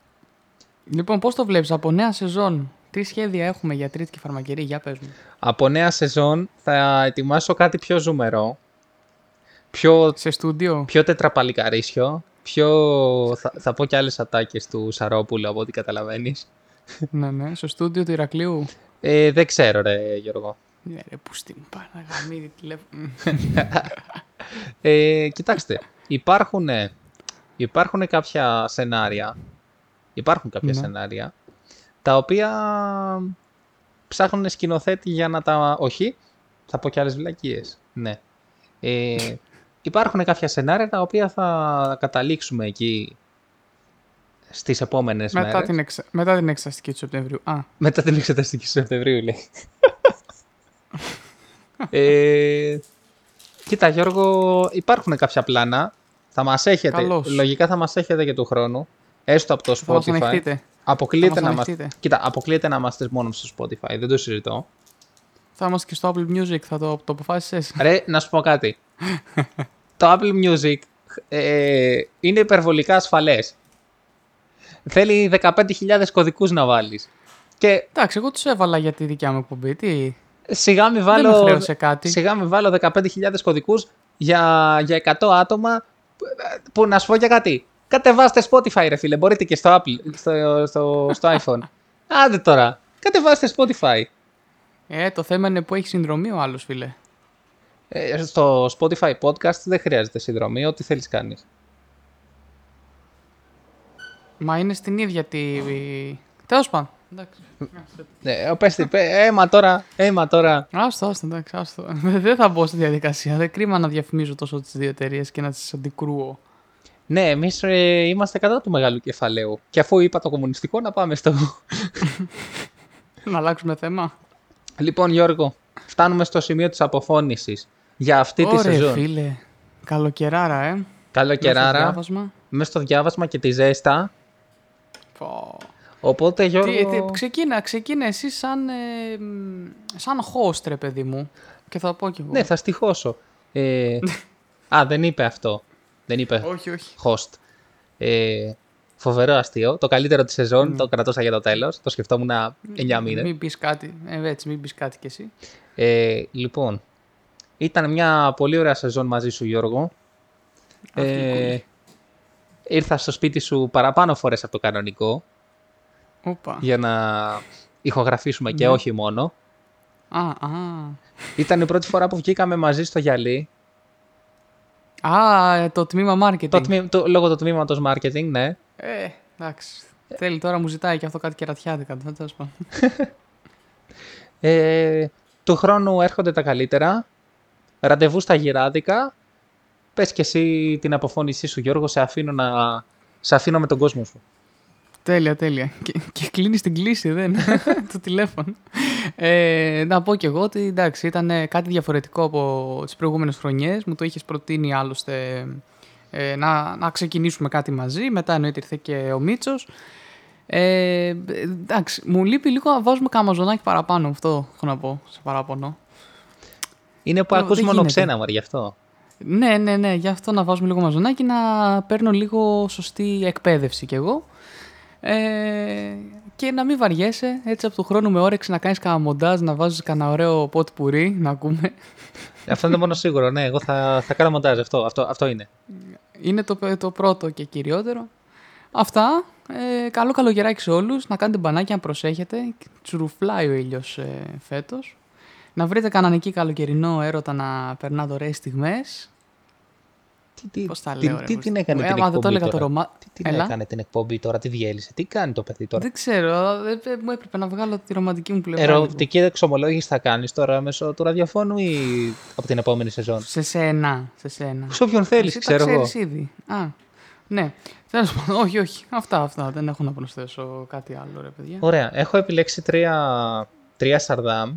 Λοιπόν, πώς το βλέπεις από νέα σεζόν, τι σχέδια έχουμε για τρίτη και φαρμακερή, για πες μου. Από νέα σεζόν θα ετοιμάσω κάτι πιο ζουμερό. Πιο, Σε στούντιο. πιο τετραπαλικαρίσιο. Πιο... Θα, θα πω και άλλες ατάκες του Σαρόπουλου από ό,τι καταλαβαίνεις. ναι, ναι, στο στούντιο του Ηρακλείου. Ε, δεν ξέρω ρε Γιώργο. Ναι, ρε, πού στην Παναγαμίδη τηλέφωνο. Ε, κοιτάξτε, υπάρχουν, υπάρχουν κάποια σενάρια. Υπάρχουν κάποια Ναι. σενάρια τα οποία ψάχνουν σκηνοθέτη για να τα. Όχι, θα πω και άλλες βλακίες. Ναι. Ε, υπάρχουν κάποια σενάρια τα οποία θα καταλήξουμε εκεί στις επόμενες μετά, μέρες. την εξα... μετά την εξαστική του Σεπτεμβρίου. Α, Μετά την εξεταστική του Σεπτεμβρίου, λέει. Ε, κοίτα, Γιώργο, υπάρχουν κάποια πλάνα. Θα μας έχετε, Καλώς. λογικά θα μας έχετε και του χρόνου. Έστω από το θα μας Spotify. ανεχτείτε. Αποκλείεται Θα μας να μας... ανεχτείτε. Κοίτα, αποκλείεται να είμαστε μόνο στο Spotify, δεν το συζητώ. Θα είμαστε και στο Apple Music, θα το, το αποφάσισες; Ρε, να σου πω κάτι. το Apple Music ε, είναι υπερβολικά ασφαλές. Θέλει 15.000 κωδικούς να βάλεις. Και Εντάξει, εγώ τους έβαλα για τη δικιά μου εκπομπή. Τι, σιγά μη δεν βάλω... με χρέωσε κάτι. Σιγά με βάλω 15.000 κωδικούς για, για 100 άτομα που, που να σου πω για κάτι. Κατεβάστε Spotify ρε φίλε, μπορείτε και στο Apple, στο, στο, στο iPhone. Άντε τώρα, κατεβάστε Spotify. Ε, το θέμα είναι που έχει συνδρομή ο άλλος, φίλε. Ε, στο Spotify podcast δεν χρειάζεται συνδρομή, ό,τι θέλεις κάνεις. Μα είναι στην ίδια τη... Τέλος πάντων. Εντάξει. Ε, πες τι, πέ- έμα τώρα, έμα τώρα. Άστο, άστο, εντάξει, άστο. Δεν θα μπω στη διαδικασία. Δεν κρίμα να διαφημίζω τόσο τις δύο εταιρείες και να τις αντικρούω. Ναι, εμείς ε, είμαστε κατά του μεγάλου κεφαλαίου. Και αφού είπα το κομμουνιστικό, να πάμε στο... να αλλάξουμε θέμα. λοιπόν, Γιώργο, φτάνουμε στο σημείο της αποφώνησης για αυτή τη Ωραία, σεζόν. φίλε. Καλοκαιράρα, ε. Καλό Μέσα στο καιράρα. διάβασμα. μέσα στο διάβασμα και τη ζέστα. Πω. Οπότε Γιώργο... Τι, τι, ξεκίνα, ξεκίνα εσύ σαν, ε, μ, σαν host, ρε παιδί μου. Και θα πω κι εγώ. Ναι, θα στοιχώσω. Ε... Α, δεν είπε αυτό. Δεν είπε Όχι, όχι. host. Ε... Φοβερό αστείο. Το καλύτερο της σεζόν το κρατώσα για το τέλος. Το σκεφτόμουν 9 μήνες. Μην πεις κάτι. Ε, έτσι, μην πεις κάτι κι εσύ. Ε, λοιπόν, ήταν μια πολύ ωραία σεζόν μαζί σου, Γιώργο. Αυτή η Ε, κούλη. ήρθα στο σπίτι σου παραπάνω φορές από το κανονικό Όπα. για να ηχογραφήσουμε και Ναι. όχι μόνο. Α, α. Ήταν η πρώτη φορά που βγήκαμε μαζί στο γυαλί Α, ε, το τμήμα marketing. Το, τμή- το, λόγω του τμήματος marketing, ναι. Ε, εντάξει. Θέλει τώρα μου ζητάει και αυτό κάτι κερατιάτικα. Δεν τέλος πάντων. Ε, του χρόνου έρχονται τα καλύτερα. Ραντεβού στα γυράδικα. Πες και εσύ την αποφώνησή σου, Γιώργο, σε αφήνω, να... σε αφήνω με τον κόσμο σου. Τέλεια, τέλεια. Και, και κλείνεις την κλίση, δεν το τηλέφωνο. Ε, να πω κι εγώ ότι εντάξει, ήταν ε, κάτι διαφορετικό από τις προηγούμενες χρονιές. Μου το είχες προτείνει άλλωστε ε, να, να ξεκινήσουμε κάτι μαζί. Μετά εννοείται ήρθε και ο Μίτσος. Ε, εντάξει, μου λείπει λίγο να βάζουμε καμαζονάκι παραπάνω. Αυτό έχω να πω σε παράπονο. Είναι που Ε, ακούς δεν μόνο γίνεται. ξένα, μωρέ, γι' αυτό. Ναι, ναι, ναι. Γι' αυτό να βάζουμε λίγο μαζονάκι να παίρνω λίγο σωστή εκπαίδευση κι εγώ. Ε, και να μην βαριέσαι έτσι από του χρόνου με όρεξη να κάνεις κανένα μοντάζ, να βάζεις κανένα ωραίο πότ πουρί, να ακούμε. αυτό είναι το μόνο σίγουρο, ναι. Εγώ θα, θα κάνω μοντάζ, αυτό, αυτό, αυτό είναι. Είναι το, το πρώτο και κυριότερο. Αυτά. Ε, καλό καλοκαιράκι σε όλους. Να κάνετε μπανάκια, να προσέχετε. Τσουρουφλάει ο ήλιος ε, φέτος. Να βρείτε κανέναν εκεί καλοκαιρινό έρωτα να περνάτε ωραίες στιγμές. Τι, τι, Πώς τα τι, λέω, ρε, τι, Κώστα. την έκανε Ε, την άμα δεν το εκπομπή έλεγα το τώρα; ρωμά- Τι την Έλα. έκανε την εκπομπή τώρα, τι διέλυσε, τι κάνει το παιδί τώρα; Δεν ξέρω, δεν, δεν- μου έπρεπε να βγάλω τη ρομαντική μου πλευρά. Ερωτική εξομολόγηση θα κάνεις τώρα μέσω του ραδιοφώνου ή από την επόμενη σεζόν; Σε σένα, σε σένα. Σε όποιον θέλεις, Εσύ τα ξέρω εγώ. ξέρεις ήδη. Α, Ναι, τέλος πάντων, όχι, όχι. Αυτά, αυτά. Δεν έχω να προσθέσω κάτι άλλο, ρε παιδιά. Ωραία. Έχω επιλέξει τρία, τρία Σαρδάμ,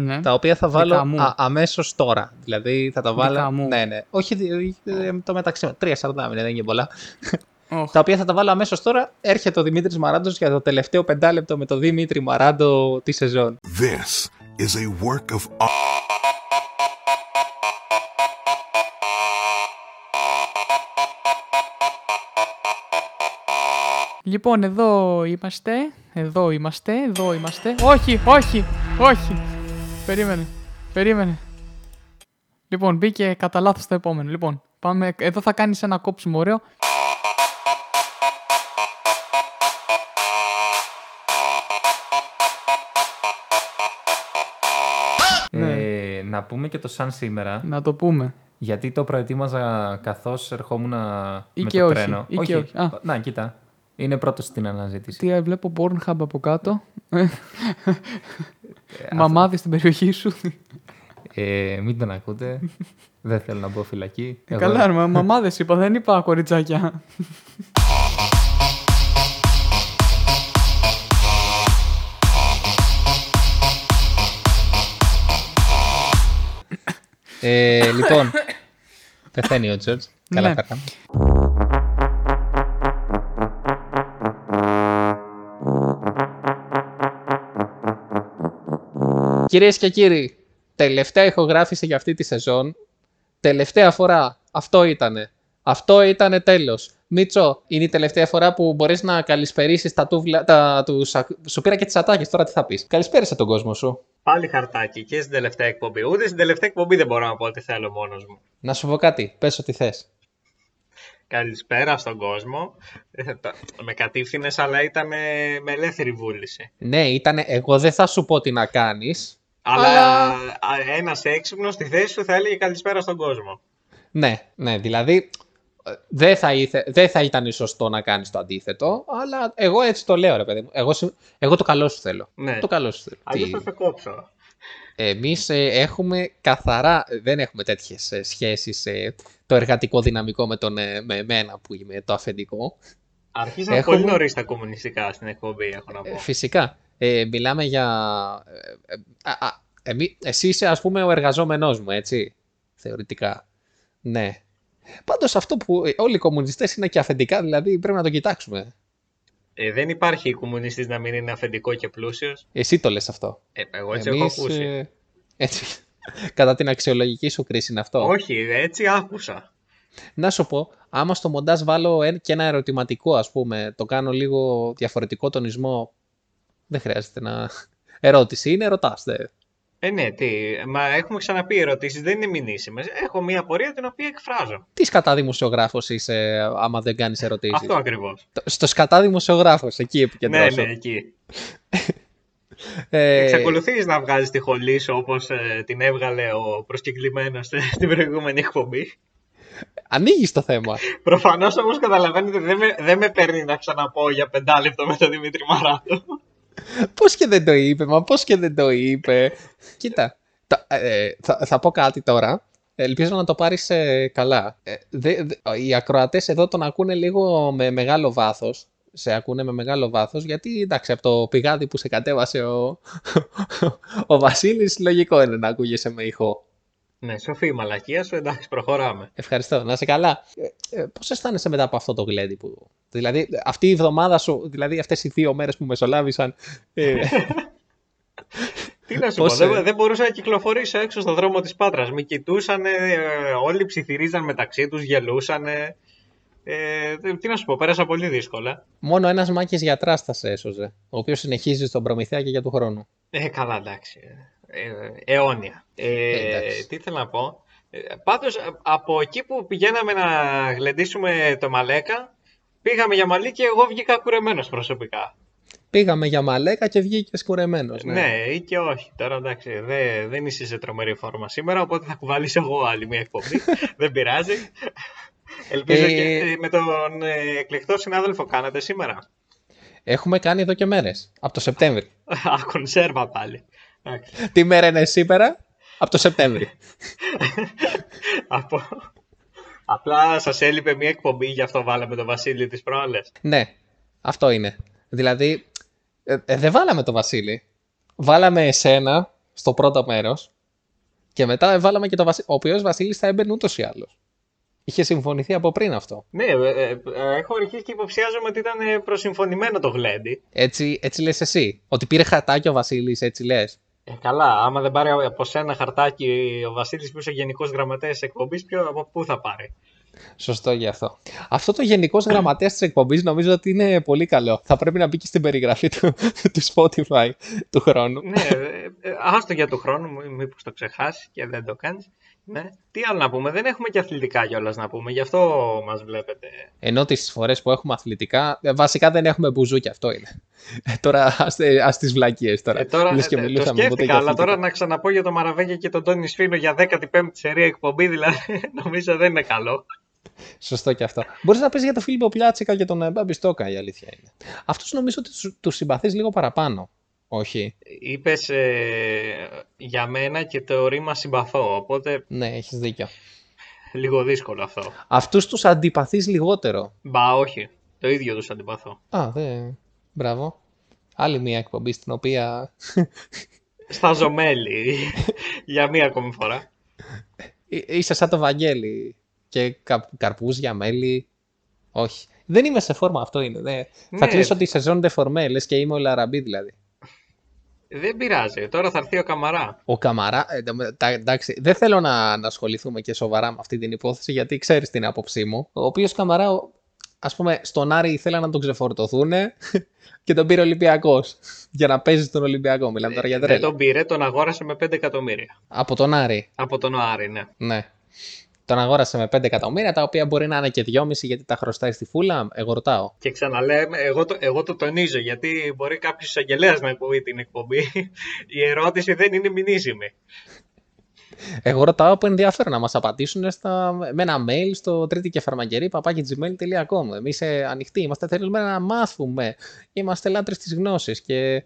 Ναι. τα οποία θα βάλω Δικά μου. α, αμέσως τώρα. Δηλαδή θα τα βάλω... Δικά μου. Ναι, ναι. Όχι δι- ε, το μεταξύ μας. Τρία Σαρδάμ είναι, δεν είναι πολλά. Οχ. τα οποία θα τα βάλω αμέσως τώρα. Έρχεται ο Δημήτρης Μαράντος για το τελευταίο πεντάλεπτο με τον Δημήτρη Μαράντο τη σεζόν. This is a work of art. Λοιπόν, εδώ είμαστε. Εδώ είμαστε. Εδώ είμαστε. Όχι, όχι, όχι. Περίμενε. Περίμενε. Λοιπόν, μπήκε κατά λάθος το επόμενο. Λοιπόν, πάμε. Εδώ θα κάνεις ένα κόψιμο ωραίο. Ε, να πούμε και το σαν σήμερα, Να το πούμε. γιατί το προετοίμαζα καθώς ερχόμουν Ή με και το όχι, τρένο. ή και όχι. Α. Να, κοίτα. Είναι πρώτος στην αναζήτηση. Τι ε, βλέπω Pornhub από κάτω. Μαμάδε στην περιοχή σου. Ε, μην τον ακούτε. Δεν θέλω να μπω φυλακή. Εγώ- Καλά, μα, μαμάδε είπα, δεν είπα κοριτσάκια. Ε, λοιπόν, πεθαίνει ο Τζορτζ. Καλά Ναι. φέρναμε. Κυρίες και κύριοι, τελευταία ηχογράφηση για αυτή τη σεζόν. Τελευταία φορά. Αυτό ήτανε. Αυτό ήτανε τέλος. Μίτσο, είναι η τελευταία φορά που μπορείς να καλησπερίσεις τα τούβλα, τα, τους, ακ- σου πήρα και τις ατάκες, τώρα τι θα πεις; Καλησπέρισε τον κόσμο σου. Πάλι χαρτάκι και στην τελευταία εκπομπή. Ούτε στην τελευταία εκπομπή δεν μπορώ να πω ότι θέλω μόνος μου. Να σου πω κάτι, πες ό,τι θες. Καλησπέρα στον κόσμο. Ε, τα- Με κατήφθηνες, αλλά ήταν ε, με ελεύθερη βούληση. Ναι, ήτανε, εγώ δεν θα σου πω τι να κάνεις. Αλλά Αλλά- ένας έξυπνος στη θέση σου θα έλεγε καλησπέρα στον κόσμο. Ναι, ναι, δηλαδή ε, δεν θα, ήθε, δεν θα ήταν σωστό να κάνεις το αντίθετο, αλλά εγώ έτσι το λέω ρε παιδί μου. Εγώ, σου- εγώ το καλό σου θέλω. Ναι. Το καλό σου θέλω. Αλλιώς Τι- θα σε κόψω. Εμείς ε, έχουμε καθαρά, ε, δεν έχουμε τέτοιες ε, σχέσεις, ε, το εργατικό δυναμικό με, τον, ε, με εμένα που είμαι το αφεντικό. Αρχίσαμε Έχουμε- πολύ νωρίς τα κομμουνιστικά στην εκπομπή, έχω να πω. Ε, φυσικά. Ε, μιλάμε για... ε, ε, α, α, εμεί, εσύ είσαι ας πούμε ο εργαζόμενός μου, έτσι, θεωρητικά. Ναι. Πάντως αυτό που ε, όλοι οι κομμουνιστές είναι και αφεντικά, δηλαδή πρέπει να το κοιτάξουμε. Ε, δεν υπάρχει κομμουνιστής να μην είναι αφεντικό και πλούσιος. Εσύ το λες αυτό. Ε, εγώ έτσι Εμείς, έχω ακούσει. ε, έτσι. Κατά την αξιολογική σου κρίση είναι αυτό. Όχι, έτσι άκουσα. Να σου πω, άμα στο μοντάζ βάλω εν- και ένα ερωτηματικό, ας πούμε, το κάνω λίγο διαφορετικό τονισμό, δεν χρειάζεται να... Ερώτηση είναι, ρωτάς. δε. Ε, ναι, τι. Μα έχουμε ξαναπεί οι ερωτήσεις, δεν είναι μηνύσιμες. Έχω μία απορία την οποία εκφράζω. Τι σκατά δημοσιογράφος είσαι άμα δεν κάνεις ερωτήσεις; Αυτό ακριβώς. Το- Στο σκατά δημοσιογράφος, εκεί Ναι, επικεντρώσω. ναι, εκεί. Ε, Εξακολουθείς να βγάζεις τη χολή σου όπως την έβγαλε ο προσκεκλημένος στην προηγούμενη εκπομπή; ανοίγεις το θέμα. Προφανώς όμω καταλαβαίνετε δεν με, δεν με παίρνει να ξαναπώ για πεντάλεπτο με τον Δημήτρη Μαράτο. Πώς και δεν το είπε, μα πώς και δεν το είπε. Κοίτα, τα- ε, θα, θα πω κάτι τώρα. Ελπίζω να το πάρεις ε, καλά. Ε, δε- δε- οι ακροατές εδώ τον ακούνε λίγο με μεγάλο βάθος. Σε ακούνε με μεγάλο βάθος, γιατί εντάξει, από το πηγάδι που σε κατέβασε ο, ο Βασίλης, λογικό είναι να ακούγεσαι με ηχό. Ναι, σοφή η μαλακία σου, εντάξει, προχωράμε. Ευχαριστώ, να είσαι καλά. Ε, ε, πώς αισθάνεσαι μετά από αυτό το γλέντι που... Δηλαδή, αυτή η εβδομάδα σου, δηλαδή αυτές οι δύο μέρες που μεσολάβησαν... Ε, Τι να σου Πώς, πω, δεν, ε; δεν μπορούσα να κυκλοφορήσω έξω στον δρόμο της Πάτρας. Με κοιτούσαν, όλοι ψιθυρίζαν μεταξύ τους, γελούσαν. Ε, τι να σου πω, πέρασα πολύ δύσκολα. Μόνο ένας μάκης γιατράς θα σε έσωζε, ο οποίος συνεχίζει στον προμηθέα και για του χρόνου. Ε, καλά, εντάξει. Ε, ε, αιώνια. Ε, Ε, εντάξει. τι ήθελα να πω. Ε, πάντως, ε, από εκεί που πηγαίναμε να γλεντήσουμε το Μαλέκα, πήγαμε για Μαλί και εγώ βγήκα κουρεμένος προσωπικά. Πήγαμε για μαλέκα και βγήκες κουρεμένος. Ναι, Ναι. ή και όχι. Τώρα εντάξει, δε, δεν είσαι σε τρομερή φόρμα σήμερα, οπότε θα κουβαλήσω εγώ άλλη μια εκπομπή. δεν πειράζει. Ελπίζω Ε, και ε, με τον ε, εκλεκτό συνάδελφο κάνατε σήμερα. Έχουμε κάνει εδώ και μέρες, από το Σεπτέμβρη. Α, κονσέρβα πάλι. Εντάξει. Τι μέρα είναι σήμερα; Από το Σεπτέμβρη. από, Απλά σας έλειπε μια εκπομπή, γι' αυτό βάλαμε τον Βασίλη τις προάλλες. Ναι, αυτό είναι. Δηλαδή, ε, ε, δεν βάλαμε το Βασίλη. Βάλαμε εσένα στο πρώτο μέρος και μετά βάλαμε και το Βασίλη. Ο οποίος Βασίλης θα έμπαινε ούτως ή άλλως. Είχε συμφωνηθεί από πριν αυτό. Ναι, ε, ε, ε, έχω αρχίσει και υποψιάζομαι ότι ήταν ε, προσυμφωνημένο το γλέντι. Έτσι, έτσι λες εσύ. Ότι πήρε χατάκι ο Βασίλης, έτσι λες; Ε, καλά, άμα δεν πάρει από σένα χαρτάκι ο Βασίλης που είσαι γενικός γραμματέας της εκπομπής, ποιο από πού θα πάρει; Σωστό γι' αυτό. Αυτό το γενικός γραμματέας της εκπομπής νομίζω ότι είναι πολύ καλό. Θα πρέπει να μπει και στην περιγραφή του, του Spotify του χρόνου. ναι, ε, ε, άστο για του χρόνου, μήπως το ξεχάσεις και δεν το κάνεις. Ναι. Τι άλλο να πούμε, δεν έχουμε και αθλητικά κιόλας να πούμε, γι' αυτό μας βλέπετε. Ενώ τις φορές που έχουμε αθλητικά, ε, βασικά δεν έχουμε μπουζούκι, αυτό είναι. Ε, τώρα ας τις βλακίες τώρα. Ε, τώρα Λες και ε, το μιλούσαμε ποτέ σκέφτηκα, για αλλά αθλητικά. τώρα να ξαναπώ για τον Μαραβέγια και τον Τόνι Σφίνο για 15η σερία εκπομπή, δηλαδή νομίζω δεν είναι καλό. Σωστό και αυτό. Μπορείς να πεις για τον Φίλιππο Πλιάτσικα και τον ε, Μπάμπη Στόκα, η αλήθεια είναι. Αυτούς νομίζω ότι τους συμπαθείς λίγο παραπάνω. Όχι. Είπες για μένα και το ρήμα συμπαθώ, οπότε Ναι, έχεις δίκιο. λίγο δύσκολο αυτό. Αυτούς τους αντιπαθείς λιγότερο. Μπα, όχι. Το ίδιο τους αντιπαθώ. Α, δε. Μπράβο. Άλλη μια εκπομπή στην οποία Στα ζωμέλη για μία ακόμη φορά. Εί- είσαι σαν το Βαγγέλη και κα, καρπούζια, μέλι. Όχι. Δεν είμαι σε φόρμα, αυτό είναι. Ναι. Θα Ναι. κλείσω τη σεζόν de φορμέ, λες και είμαι ο Λαραμπή δηλαδή. Δεν πειράζει. Τώρα θα έρθει ο Καμαρά. Ο Καμαρά, ε, τα- τα- εντάξει, δεν θέλω να, να ασχοληθούμε και σοβαρά με αυτή την υπόθεση γιατί ξέρεις την άποψή μου. Ο οποίος Καμαρά, ο- ας πούμε, στον Άρη ήθελαν να τον ξεφορτωθούν και τον πήρε ο Ολυμπιακός για να παίζει στον Ολυμπιακό. Μιλάμε τώρα για Ε, Δεν τρέλα. τον πήρε, τον αγόρασε με 5 εκατομμύρια. Από τον Άρη, Από τον Άρη, ναι. ναι. Τον αγόρασε με 5 εκατομμύρια, τα οποία μπορεί να είναι και 2,5 γιατί τα χρωστάει στη φούλα. Εγώ ρωτάω. Και ξαναλέμε, εγώ το, εγώ το τονίζω γιατί μπορεί κάποιος εισαγγελέας να ακούει την εκπομπή. Η ερώτηση δεν είναι μηνύσιμη. Εγώ ρωτάω από ενδιαφέρον να μας απαντήσουν στα, με ένα mail στο τρίτη και φαρμακερή παπάκι.gmail.com. Εμείς ανοιχτοί είμαστε, θέλουμε να μάθουμε. Είμαστε λάτρες της γνώσης. Και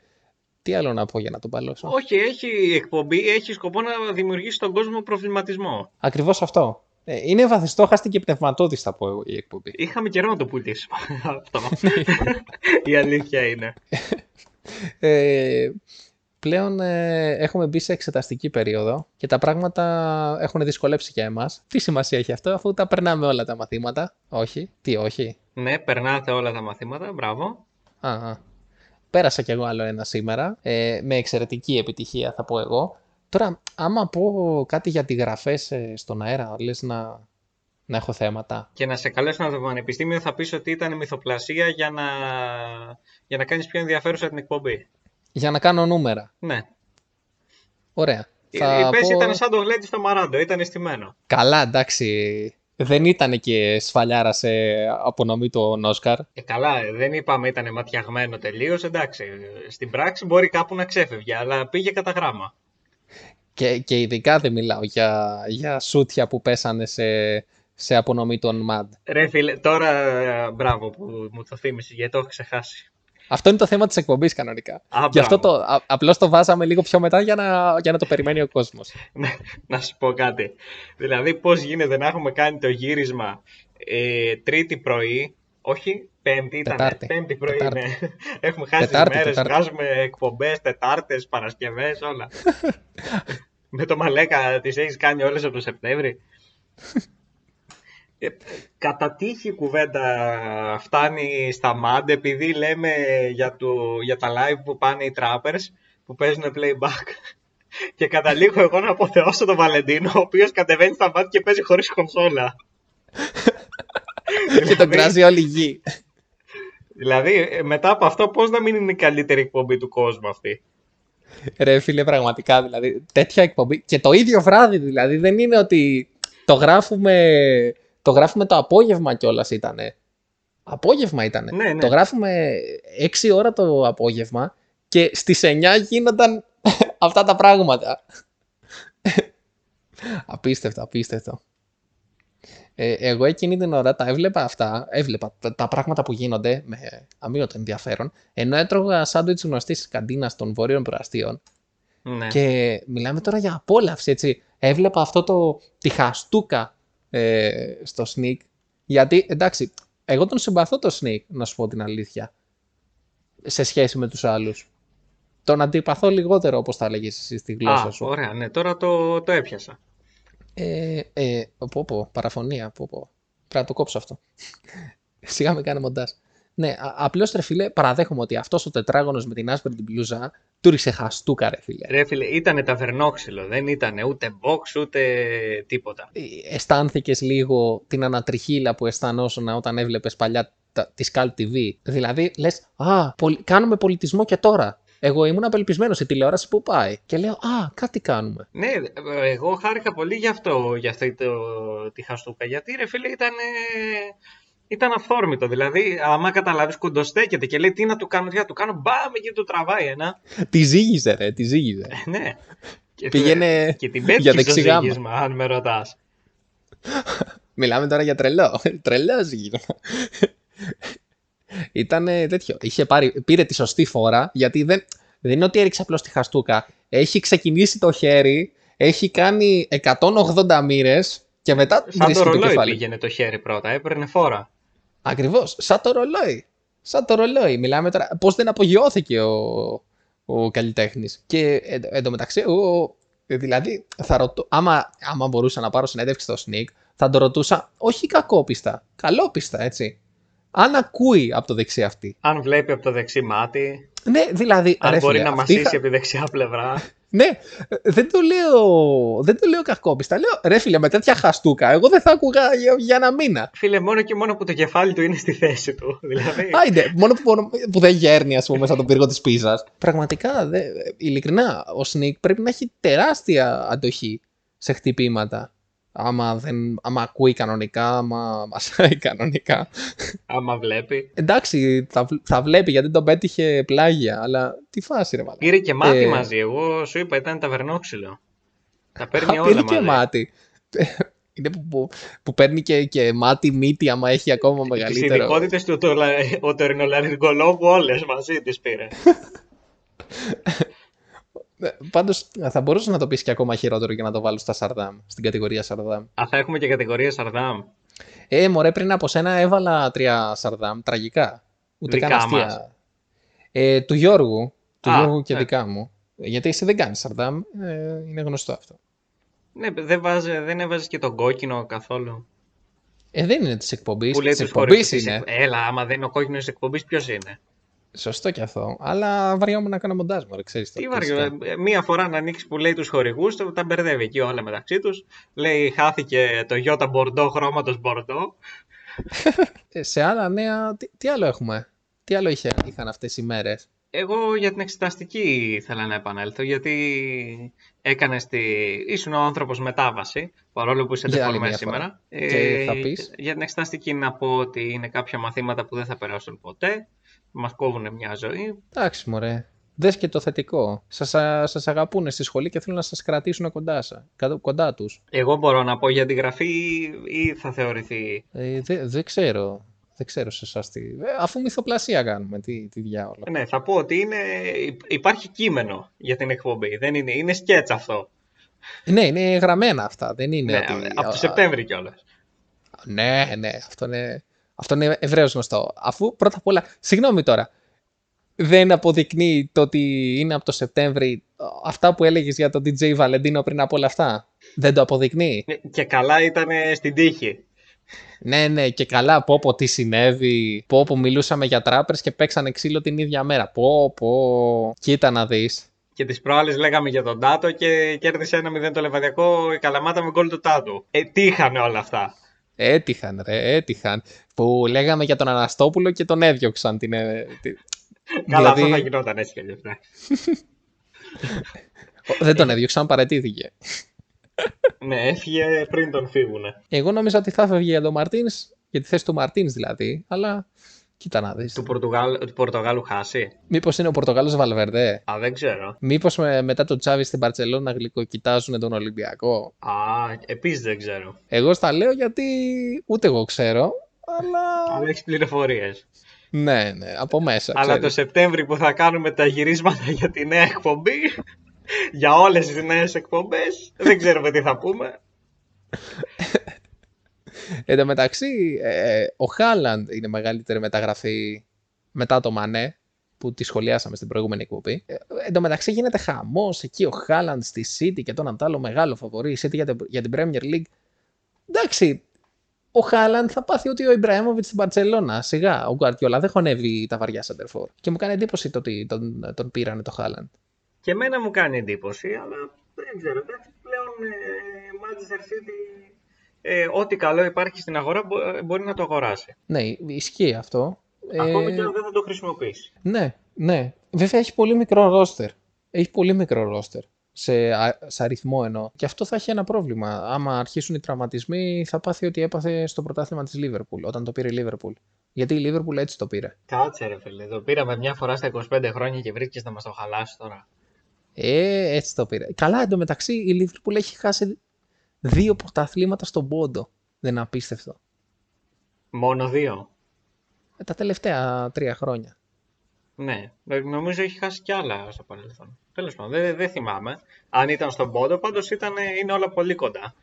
τι άλλο να πω για να τον παλώσω; Όχι, έχει η εκπομπή, έχει σκοπό να δημιουργήσει στον κόσμο προβληματισμό. Ακριβώς αυτό. Ε, Είναι βαθιστόχαστη και πνευματώδη, θα πω εγώ, η εκπομπή. Είχαμε καιρό να το πουλήσουμε αυτό. η αλήθεια είναι. Ε, πλέον ε, έχουμε μπει σε εξεταστική περίοδο και τα πράγματα έχουν δυσκολέψει για εμάς. Τι σημασία έχει αυτό, αφού τα περνάμε όλα τα μαθήματα. Όχι, τι όχι. Ναι, περνάτε όλα τα μαθήματα, μπράβο. Α, α. Πέρασα κι εγώ άλλο ένα σήμερα, ε, με εξαιρετική επιτυχία θα πω εγώ. Τώρα, άμα πω κάτι για τη γραφές ε, στον αέρα, λες να, να έχω θέματα. Και να σε καλέσουν από το πανεπιστήμιο θα πεις ότι ήταν μυθοπλασία για να, για να κάνεις πιο ενδιαφέρουσα την εκπομπή. Για να κάνω νούμερα. Ναι. Ωραία. Η Θα πες πω- ήταν σαν το γλέντι στο Μαράντο, ήταν αισθημένο. Καλά, εντάξει. Δεν ήταν και σφαλιάρα σε απονομή του Όσκαρ. Ε, καλά, ε, δεν είπαμε ήταν ματιαγμένο τελείως. Εντάξει, ε, στην πράξη μπορεί κάπου να ξέφευγε, αλλά πήγε κατά γράμμα. Και, και ειδικά δεν μιλάω για, για σούτια που πέσανε σε, σε απονομή των ΜΑΔ. Ρε φίλε, τώρα ε, μπράβο που μου το θύμισες γιατί το έχω ξεχάσει. Αυτό είναι το θέμα της εκπομπής κανονικά. Α, Γι' αυτό μπράβο. το, α, απλώς το βάζαμε λίγο πιο μετά για να, για να το περιμένει ο κόσμος. Ναι, να σου πω κάτι. Δηλαδή, πώς γίνεται να έχουμε κάνει το γύρισμα ε, τρίτη πρωί, όχι πέμπτη ήταν, Τετάρτη. πέμπτη πρωί, Τετάρτη. ναι. Έχουμε χάσει Τετάρτη, τις μέρες, Τετάρτη. βγάζουμε εκπομπές, Τετάρτες, Παρασκευές, όλα. Με το Μαλέκα τις έχεις κάνει όλες από το Σεπτέμβρη. Ε, κατά τύχη η κουβέντα φτάνει στα MAD επειδή λέμε για, το, για τα live που πάνε οι trappers που παίζουν playback και καταλήγω εγώ να αποθεώσω τον Βαλεντίνο ο οποίος κατεβαίνει στα MAD και παίζει χωρίς κονσόλα. και τον κράζει όλη η γη. Δηλαδή ε, μετά από αυτό πώς να μην είναι η καλύτερη εκπομπή του κόσμου αυτή; Ρε φίλε, πραγματικά δηλαδή. Τέτοια εκπομπή. Και το ίδιο βράδυ δηλαδή. Δεν είναι ότι το γράφουμε το, γράφουμε το απόγευμα κιόλας ήτανε. Απόγευμα ήτανε. Ναι, ναι. Το γράφουμε 6 ώρα το απόγευμα και στις 9 γίνονταν αυτά τα πράγματα. απίστευτο, απίστευτο. Ε, εγώ εκείνη την ώρα τα έβλεπα αυτά, έβλεπα τα, τα πράγματα που γίνονται με αμύωτο ενδιαφέρον, ενώ έτρωγα σάντουιτς γνωστής της καντίνας των βόρειων προαστίων Ναι. και μιλάμε τώρα για απόλαυση, έτσι. Έβλεπα αυτό το, τη χαστούκα ε, στο Sneak. Γιατί, εντάξει, εγώ τον συμπαθώ το Sneak, να σου πω την αλήθεια. Σε σχέση με τους άλλους. Τον αντιπαθώ λιγότερο, όπως θα έλεγες εσύ στη γλώσσα Α, σου. ωραία, ναι, τώρα το, το έπιασα. Ε, ε, πω, πω, παραφωνία, πω, πω. Πρέπει να το κόψω αυτό. Σιγά με κάνει μοντάζ. Ναι, α- απλώς ρε φίλε, παραδέχομαι ότι αυτός ο τετράγωνος με την άσπρη την μπλούζα του ρίξε χαστούκα ρε φίλε. Ρε φίλε, ήτανε ταβερνόξυλο, δεν ήτανε ούτε box ούτε τίποτα. Ε, αισθάνθηκες λίγο την ανατριχίλα που αισθανόσουν όταν έβλεπες παλιά τα, τη Scalp TV. Δηλαδή λες, α, πολ- κάνουμε πολιτισμό και τώρα. Εγώ ήμουν απελπισμένος η τηλεόραση που πάει. Και λέω, α, κάτι κάνουμε. Ναι, εγώ χάρηκα πολύ γι' αυτό, για αυτή το, τη χαστούκα. Γιατί ρε φίλε ήταν, ήταν αυθόρμητο. Δηλαδή, άμα καταλάβεις, κοντοστέκεται και λέει τι να του κάνω, τι να του κάνω, μπάμε και του τραβάει ένα. Τη ζήγιζε ρε, τη ζήγιζε. ναι. Και, Πήγαινε και την για πέτυχε στο δεξιγάμα. ζύγισμα, αν με ρωτάς. Μιλάμε τώρα για τρελό. Τρελό γύρω. Ήταν τέτοιο. Είχε πάρει, πήρε τη σωστή φορά γιατί δεν, δεν είναι ότι έριξε απλώς τη χαστούκα. Έχει ξεκινήσει το χέρι, έχει κάνει 180 μοίρες και μετά Σαν το βρίσκει το ρολόι κεφάλι. πήγαινε το χέρι πρώτα, έπαιρνε φόρα. Ακριβώς. Σαν το ρολόι. Σαν το ρολόι. Μιλάμε τώρα. Πώς δεν απογειώθηκε ο, ο καλλιτέχνης. Και εν, εν τω μεταξύ, εγώ. Δηλαδή, θα ρωτώ, άμα, άμα μπορούσα να πάρω συνέντευξη στο Sneak, θα το ρωτούσα όχι κακόπιστα, καλόπιστα, έτσι. Αν ακούει από το δεξί αυτή. Αν βλέπει από το δεξί μάτι, Ναι, δηλαδή. αν ρε μπορεί φίλε, να αυτή μασίσει θα- από τη δεξιά πλευρά. Ναι, δεν το λέω, δεν το λέω κακόπιστα. Λέω, ρε φίλε, με τέτοια χαστούκα, εγώ δεν θα άκουγα για, για ένα μήνα. Φίλε, μόνο και μόνο που το κεφάλι του είναι στη θέση του. Δηλαδή, Άιντε, μόνο που, που δεν γέρνει, ας πούμε, μέσα τον πύργο της πίζας. Πραγματικά, δε, ειλικρινά, ο Σνικ πρέπει να έχει τεράστια αντοχή σε χτυπήματα. Άμα, δεν, άμα ακούει κανονικά, άμα μασάει κανονικά. Άμα βλέπει. Εντάξει, θα, θα βλέπει γιατί τον πέτυχε πλάγια, αλλά τι φάση ρε μάλλον. Πήρε και μάτι ε, μαζί, εγώ σου είπα ήταν ταβερνόξυλο. Τα παίρνει όλα πήρε και μάτι. Είναι που, που, παίρνει και, και μάτι, μύτη, άμα έχει ακόμα μεγαλύτερο. Τις ειδικότητες του το, ο τερινολαρικολόγου μαζί τις πήρε. Ε, Πάντως θα μπορούσες να το πεις και ακόμα χειρότερο και να το βάλω στα Σαρδάμ, στην κατηγορία Σαρδάμ. Α, θα έχουμε και κατηγορία Σαρδάμ. Ε, μωρέ, πριν από σένα έβαλα τρία Σαρδάμ, τραγικά. Ούτε Δικά καν αστεία. μας. Ε, του Γιώργου, του Α, Γιώργου και ναι. δικά μου. Γιατί εσύ δεν κάνεις Σαρδάμ, ε, είναι γνωστό αυτό. Ναι, δεν, βάζε, δεν έβαζες και τον κόκκινο καθόλου. Ε, δεν είναι της εκπομπής, Που λέει της τους εκπομπής χορηγούς της είναι. εκ- Έλα, άμα δεν είναι ο κόκκινος της εκπομπής, ποιος είναι; Σωστό κι αυτό, αλλά βαριόμουν να κάνω μοντάζ, μωρέ, ξέρεις το. Τι φυσικά. βαριό, ε, μία φορά να ανοίξει που λέει τους χορηγούς, το- τα μπερδεύει εκεί όλα μεταξύ τους. Λέει, χάθηκε το Ιώτα Μπορντό, χρώματος Μπορντό. Ε, σε άλλα νέα, τι, τι άλλο έχουμε, τι άλλο είχε, είχαν αυτές οι μέρες; Εγώ για την εξεταστική ήθελα να επανέλθω, γιατί έκανες τη... ήσουν ο άνθρωπος μετάβαση, παρόλο που είσαι Για άλλη τεφορμές μια φορά. σήμερα. Ε, Και θα πεις; Για την εξεταστική να πω ότι είναι κάποια μαθήματα που δεν θα περάσουν ποτέ, μας κόβουν μια ζωή. Εντάξει, μωρέ. Δες και το θετικό. Σας, α- σας αγαπούν στη σχολή και θέλουν να σας κρατήσουν κοντά, σα, κοντά, κοντά τους. Εγώ μπορώ να πω για την γραφή ή θα θεωρηθεί... Ε, δεν δεν ξέρω. Δεν ξέρω σε εσάς τι... Ε, αφού μυθοπλασία κάνουμε, τι, τι διάολο. Ναι, θα πω ότι είναι... υπάρχει κείμενο για την εκπομπή, δεν είναι, είναι σκέτς αυτό. Ναι, είναι γραμμένα αυτά. Δεν είναι Ναι, ότι... από το α, Σεπτέμβρη κιόλας. Ναι, ναι, αυτό είναι, αυτό είναι ευρέως γνωστό. Αφού πρώτα απ' όλα, συγγνώμη τώρα, δεν αποδεικνύει το ότι είναι από το Σεπτέμβρη αυτά που έλεγες για τον DJ Βαλεντίνο πριν από όλα αυτά. Δεν το αποδεικνύει. Ε, Και καλά ήταν στην τύχη. Ναι, ναι, και καλά, πω πω τι συνέβη. Πω πω μιλούσαμε για τράπερς και παίξανε ξύλο την ίδια μέρα. Πω πω, κοίτα να δεις. Και τις προάλλες λέγαμε για τον Τάτο και κέρδισε ένα 0 το λεβαδιακό η Καλαμάτα με γκολ του Τάτου. Ε, τι είχαν όλα αυτά; Έτυχαν, ρε, έτυχαν. Που λέγαμε για τον Αναστόπουλο και τον έδιωξαν. Την, ε, τη- Καλά, αυτό Δηλαδή- θα γινόταν έτσι κι αλλιώς. ναι. Δεν τον έδιωξαν, παρετήθηκε. Ναι, έφυγε πριν τον φύγουνε. Εγώ νόμιζα ότι θα έφευγε για τον Μαρτίνς, για τη θέση του Μαρτίνς δηλαδή, αλλά κοίτα να δεις. Του, Πορτογάλ, του Πορτογάλου χάσει. Μήπως είναι ο Πορτογάλος Βαλβερδέ. Α, δεν ξέρω. Μήπως μετά το Τσάβι στην Παρσελόνα γλυκοκοιτάζουν τον Ολυμπιακό; Α, επίσης δεν ξέρω. Εγώ στα λέω γιατί ούτε εγώ ξέρω, αλλά. Αλλά έχεις πληροφορίες. Ναι, ναι, από μέσα. Αλλά το ξέρεις. Σεπτέμβρη που θα κάνουμε τα γυρίσματα για τη νέα εκπομπή, για όλες τις νέες εκπομπές, δεν ξέρουμε τι θα πούμε. Εν τω μεταξύ, ε, ο Χάλαντ είναι μεγαλύτερη μεταγραφή μετά το Μανέ, που τη σχολιάσαμε στην προηγούμενη εκπομπή. Ε, εν τω μεταξύ γίνεται χαμός εκεί ο Χάλαντ στη City και τον Αντάλλο μεγάλο φαβορή. Η City για την, για την Premier League. Εντάξει, ο Χάλαντ θα πάθει ότι ο Ιμπραήμοβιτς στην Παρσελώνα. Σιγά, ο Γκουαρτιόλα δεν χωνεύει τα βαριά σεντερφόρ. Και μου κάνει εντύπωση το ότι τον, τον πήρανε το Χάλαντ. Και εμένα μου κάνει εντύπωση, αλλά δεν ξέρω. Εντάξει, πλέον ε, Manchester City, ε, ό,τι καλό υπάρχει στην αγορά μπο- μπορεί να το αγοράσει. Ναι, ισχύει αυτό. Ακόμα Ε, και αν δεν θα το χρησιμοποιήσει. Ναι, ναι. Βέβαια έχει πολύ μικρό ρόστερ. Έχει πολύ μικρό ρόστερ. Σε, α- σε αριθμό εννοώ. Και αυτό θα έχει ένα πρόβλημα. Άμα αρχίσουν οι τραυματισμοί, θα πάθει ό,τι έπαθε στο πρωτάθλημα της Λίβερπουλ, όταν το πήρε η Λίβερπουλ. Γιατί η Λίβερπουλ έτσι το πήρε. Κάτσε ρε φίλε, το πήραμε μια φορά στα 25 χρόνια και βρήκες να μας το χαλάσει τώρα. Ε, έτσι το πήρε. Καλά, εντωμεταξύ η Λίβερπουλ έχει χάσει δύο πρωταθλήματα στον πόντο. Δεν είναι απίστευτο. Μόνο δύο. Ε, Τα τελευταία τρία χρόνια. Ναι, ε, νομίζω έχει χάσει κι άλλα στο παρελθόν. Τέλος πάντων, δεν, δεν θυμάμαι. Αν ήταν στον πόντο, πάντως είναι όλα πολύ κοντά.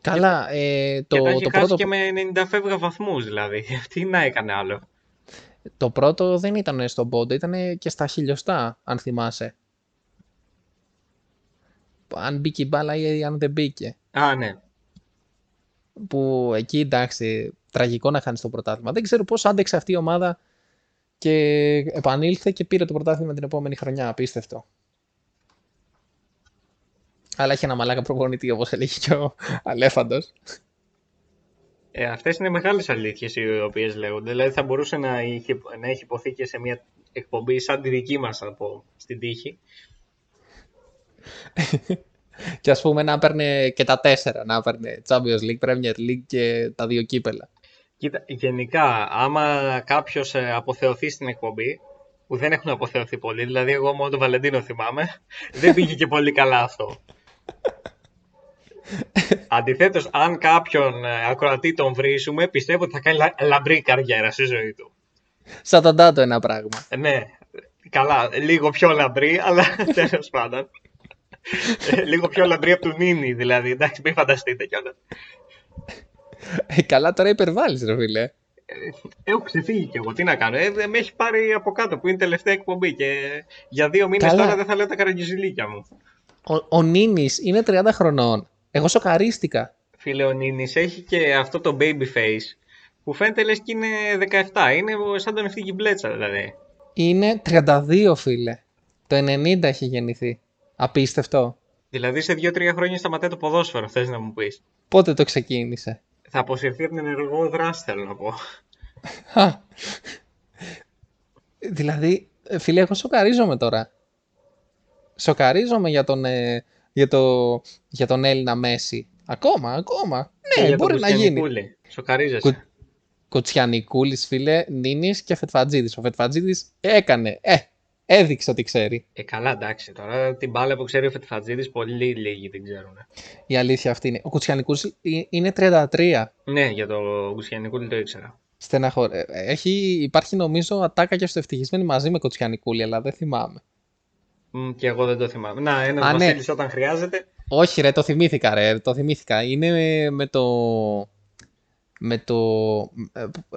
Καλά, ε, το, και τα έχει το, χάσει πρώτο, και με 90 φεύγα βαθμούς δηλαδή. Τι να έκανε άλλο. το πρώτο δεν ήταν στον πόντο, ήταν και στα χιλιοστά, αν θυμάσαι. Αν μπήκε η μπάλα ή αν δεν μπήκε. Α, ναι. Που εκεί εντάξει, τραγικό να χάνεις το πρωτάθλημα. Δεν ξέρω πώς άντεξε αυτή η ομάδα και επανήλθε και πήρε το πρωτάθλημα την επόμενη χρονιά. Απίστευτο. Αλλά έχει ένα μαλάκα προπονητή, όπως έλεγε και ο Αλέφαντος. Ε, Αυτές είναι μεγάλες αλήθειες οι οποίες λέγονται. Δηλαδή θα μπορούσε να, είχε, να έχει υποθεί και σε μια εκπομπή σαν τη δική μας από στην τύχη. και ας πούμε να παίρνει και τα τέσσερα. Να παίρνει Champions League, Premier League και τα δύο κύπελα. Κοίτα, γενικά, άμα κάποιος αποθεωθεί στην εκπομπή, που δεν έχουν αποθεωθεί πολύ, δηλαδή εγώ μόνο τον Βαλεντίνο θυμάμαι, δεν πήγε και πολύ καλά αυτό. Αντιθέτως, αν κάποιον ε, ακροατή τον βρίσουμε, πιστεύω ότι θα κάνει λα- λαμπρή καριέρα στη ζωή του. Σαν τον Τάτο ένα πράγμα. Ε, Ναι, καλά, λίγο πιο λαμπρή, αλλά τέλος πάντων. Ε, λίγο πιο λαμπρή από του Νίνι, δηλαδή. Εντάξει, μην φανταστείτε κιόλας. Ε, καλά τώρα υπερβάλλεις ρε φίλε. Έχω ξεφύγει κι εγώ. Τι να κάνω. Ε, δεν με έχει πάρει από κάτω που είναι η τελευταία εκπομπή. Και για δύο μήνες Καλά. τώρα δεν θα λέω τα καραγκιουζιλίκια μου. Ο, ο Νίνης είναι 30 χρονών. Εγώ σοκαρίστηκα. Φίλε, ο Νίνης έχει και αυτό το baby face που φαίνεται λες και είναι 17. Είναι σαν τον ευθύγη μπλέτσα δηλαδή. Είναι 32 φίλε. Το 90 έχει γεννηθεί. Απίστευτο. Δηλαδή σε 2-3 χρόνια σταματάει το ποδόσφαιρο, θες να μου πεις. Πότε το ξεκίνησε; Θα αποσυρθεί από την ενεργό δράση, θέλω να πω. Χα. δηλαδή, ε, φίλε, εγώ σοκαρίζομαι τώρα. Σοκαρίζομαι για τον, ε, για το, για τον Έλληνα Μέση. Ακόμα, ακόμα. Και Ναι, για τον μπορεί να γίνει. Κουστιανικούλη. Σοκαρίζεσαι. Κου... Κοτσιανικούλης, φίλε, Νίνης και Φετφατζίδης. Ο Φετφατζίδης έκανε, ε, έδειξε ότι ξέρει. Ε, καλά, εντάξει. Τώρα την μπάλα που ξέρει ο Φετφατζίδης, πολύ λίγοι την ξέρουν. Η αλήθεια αυτή είναι. Ο Κουτσιανικούλης ε- είναι 33. Ναι, για το Κουστιανικούλη το ήξερα. Στεναχωρέ. Έχει, υπάρχει νομίζω ατάκα και στο ευτυχισμένοι μαζί με Κοτσιανικούλη, αλλά δεν θυμάμαι. Μ, και εγώ δεν το θυμάμαι. Να, ένας Α, ναι. Βασίλης όταν χρειάζεται. Όχι ρε, το θυμήθηκα ρε, το θυμήθηκα. Είναι με το... Με το,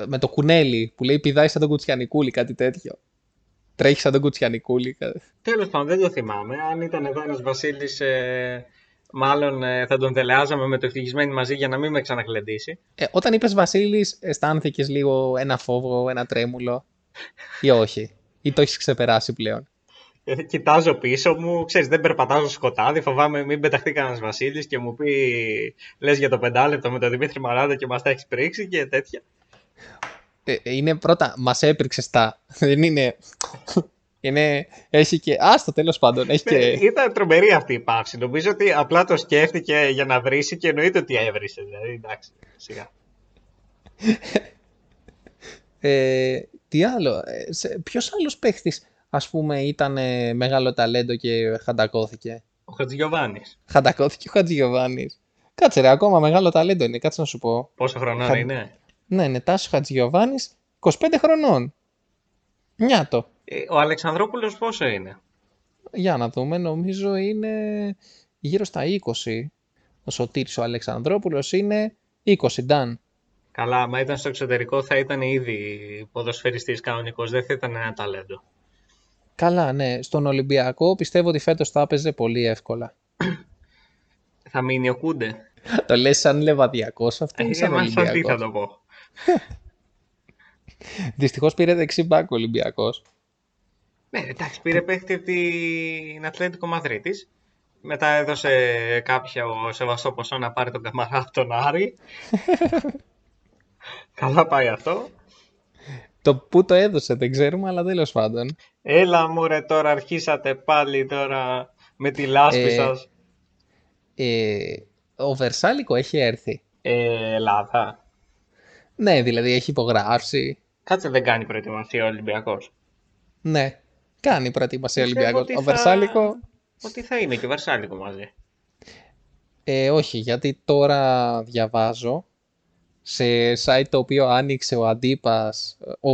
με το κουνέλι που λέει πηδάει σαν τον Κουτσιανικούλη, κάτι τέτοιο. Τρέχει σαν τον Κουτσιανικούλη. κα- Τέλος πάντων, δεν το θυμάμαι. Αν ήταν εδώ ένας Βασίλης, ε, μάλλον ε, θα τον τελεάζαμε με το ευτυχισμένοι μαζί για να μην με ξαναγλεντήσει. Ε, όταν είπες Βασίλης, αισθάνθηκες λίγο ένα φόβο, ένα τρέμουλο; Ή όχι; Ή το έχεις ξεπεράσει πλέον; Ε, κοιτάζω πίσω μου, ξέρεις, δεν περπατάω στο σκοτάδι. Φοβάμαι μην πεταχτεί κανένας Βασίλης και μου πει λες για το πεντάλεπτο με τον Δημήτρη Μαράντα και μας τα έχεις πρίξει και τέτοια. Ε, είναι πρώτα, μας έπριξε τα. Δεν είναι... είναι... Έχει και... Άστο τέλος πάντων, έχει Ναι, και... Ήταν τρομερή αυτή η παύση. Νομίζω ότι απλά το σκέφτηκε για να βρίσει και εννοείται ότι έβρισε. Δηλαδή, εντάξει, σιγά. Ε, τι άλλο, ε, σε- ποιος άλλος παίχτης ας πούμε ήταν ε, μεγάλο ταλέντο και χαντακώθηκε; Ο Χατζηγιοβάνης. Χαντακώθηκε ο Χατζηγιοβάνης. Κάτσε ρε, ακόμα μεγάλο ταλέντο είναι, κάτσε να σου πω. Πόσο χρονών Χα- είναι; Ναι, είναι Τάσος Χατζηγιοβάνης, 25 χρονών. Νιάτο. Ε, Ο Αλεξανδρόπουλος πόσο είναι; Για να δούμε, νομίζω είναι γύρω στα 20. Ο Σωτήρης ο Αλεξανδρόπουλος είναι 20, Νταν. Καλά, άμα ήταν στο εξωτερικό θα ήταν ήδη ποδοσφαιριστής κανονικός, δεν θα ήταν ένα ταλέντο. Καλά, ναι. Στον Ολυμπιακό πιστεύω ότι φέτος θα έπαιζε πολύ εύκολα. Θα μείνει ο Κούντε. το λες σαν λεβαδιακός αυτό ή Ε, σαν μα σαν τι θα Ολυμπιακός. το πω. Δυστυχώς πήρε δεξί μπακ ο Ολυμπιακός. Ναι, εντάξει, πήρε παίχτη από την Ατλέντικο Μαδρίτης. Μετά έδωσε κάποιο σεβαστό ποσό να πάρει τον Καμαρά από τον Άρη. Καλά πάει αυτό. Το που το έδωσε δεν ξέρουμε, αλλά τέλος πάντων. Έλα μωρέ τώρα αρχίσατε πάλι τώρα με τη λάσπη Ε, σας. Ε, ο Βερσάλικο έχει έρθει. Ε, Ελλάδα. Ναι, δηλαδή έχει υπογράψει. Κάτσε δεν κάνει προετοιμασία ο Ολυμπιακός. Ναι, κάνει προετοιμασία Πιστεύω Ολυμπιακός. ότι Ο θα- Βερσάλικο, Ότι θα είναι και ο Βερσάλικο μαζί. ε, όχι, γιατί τώρα διαβάζω σε site το οποίο άνοιξε ο Αντίπας, ο,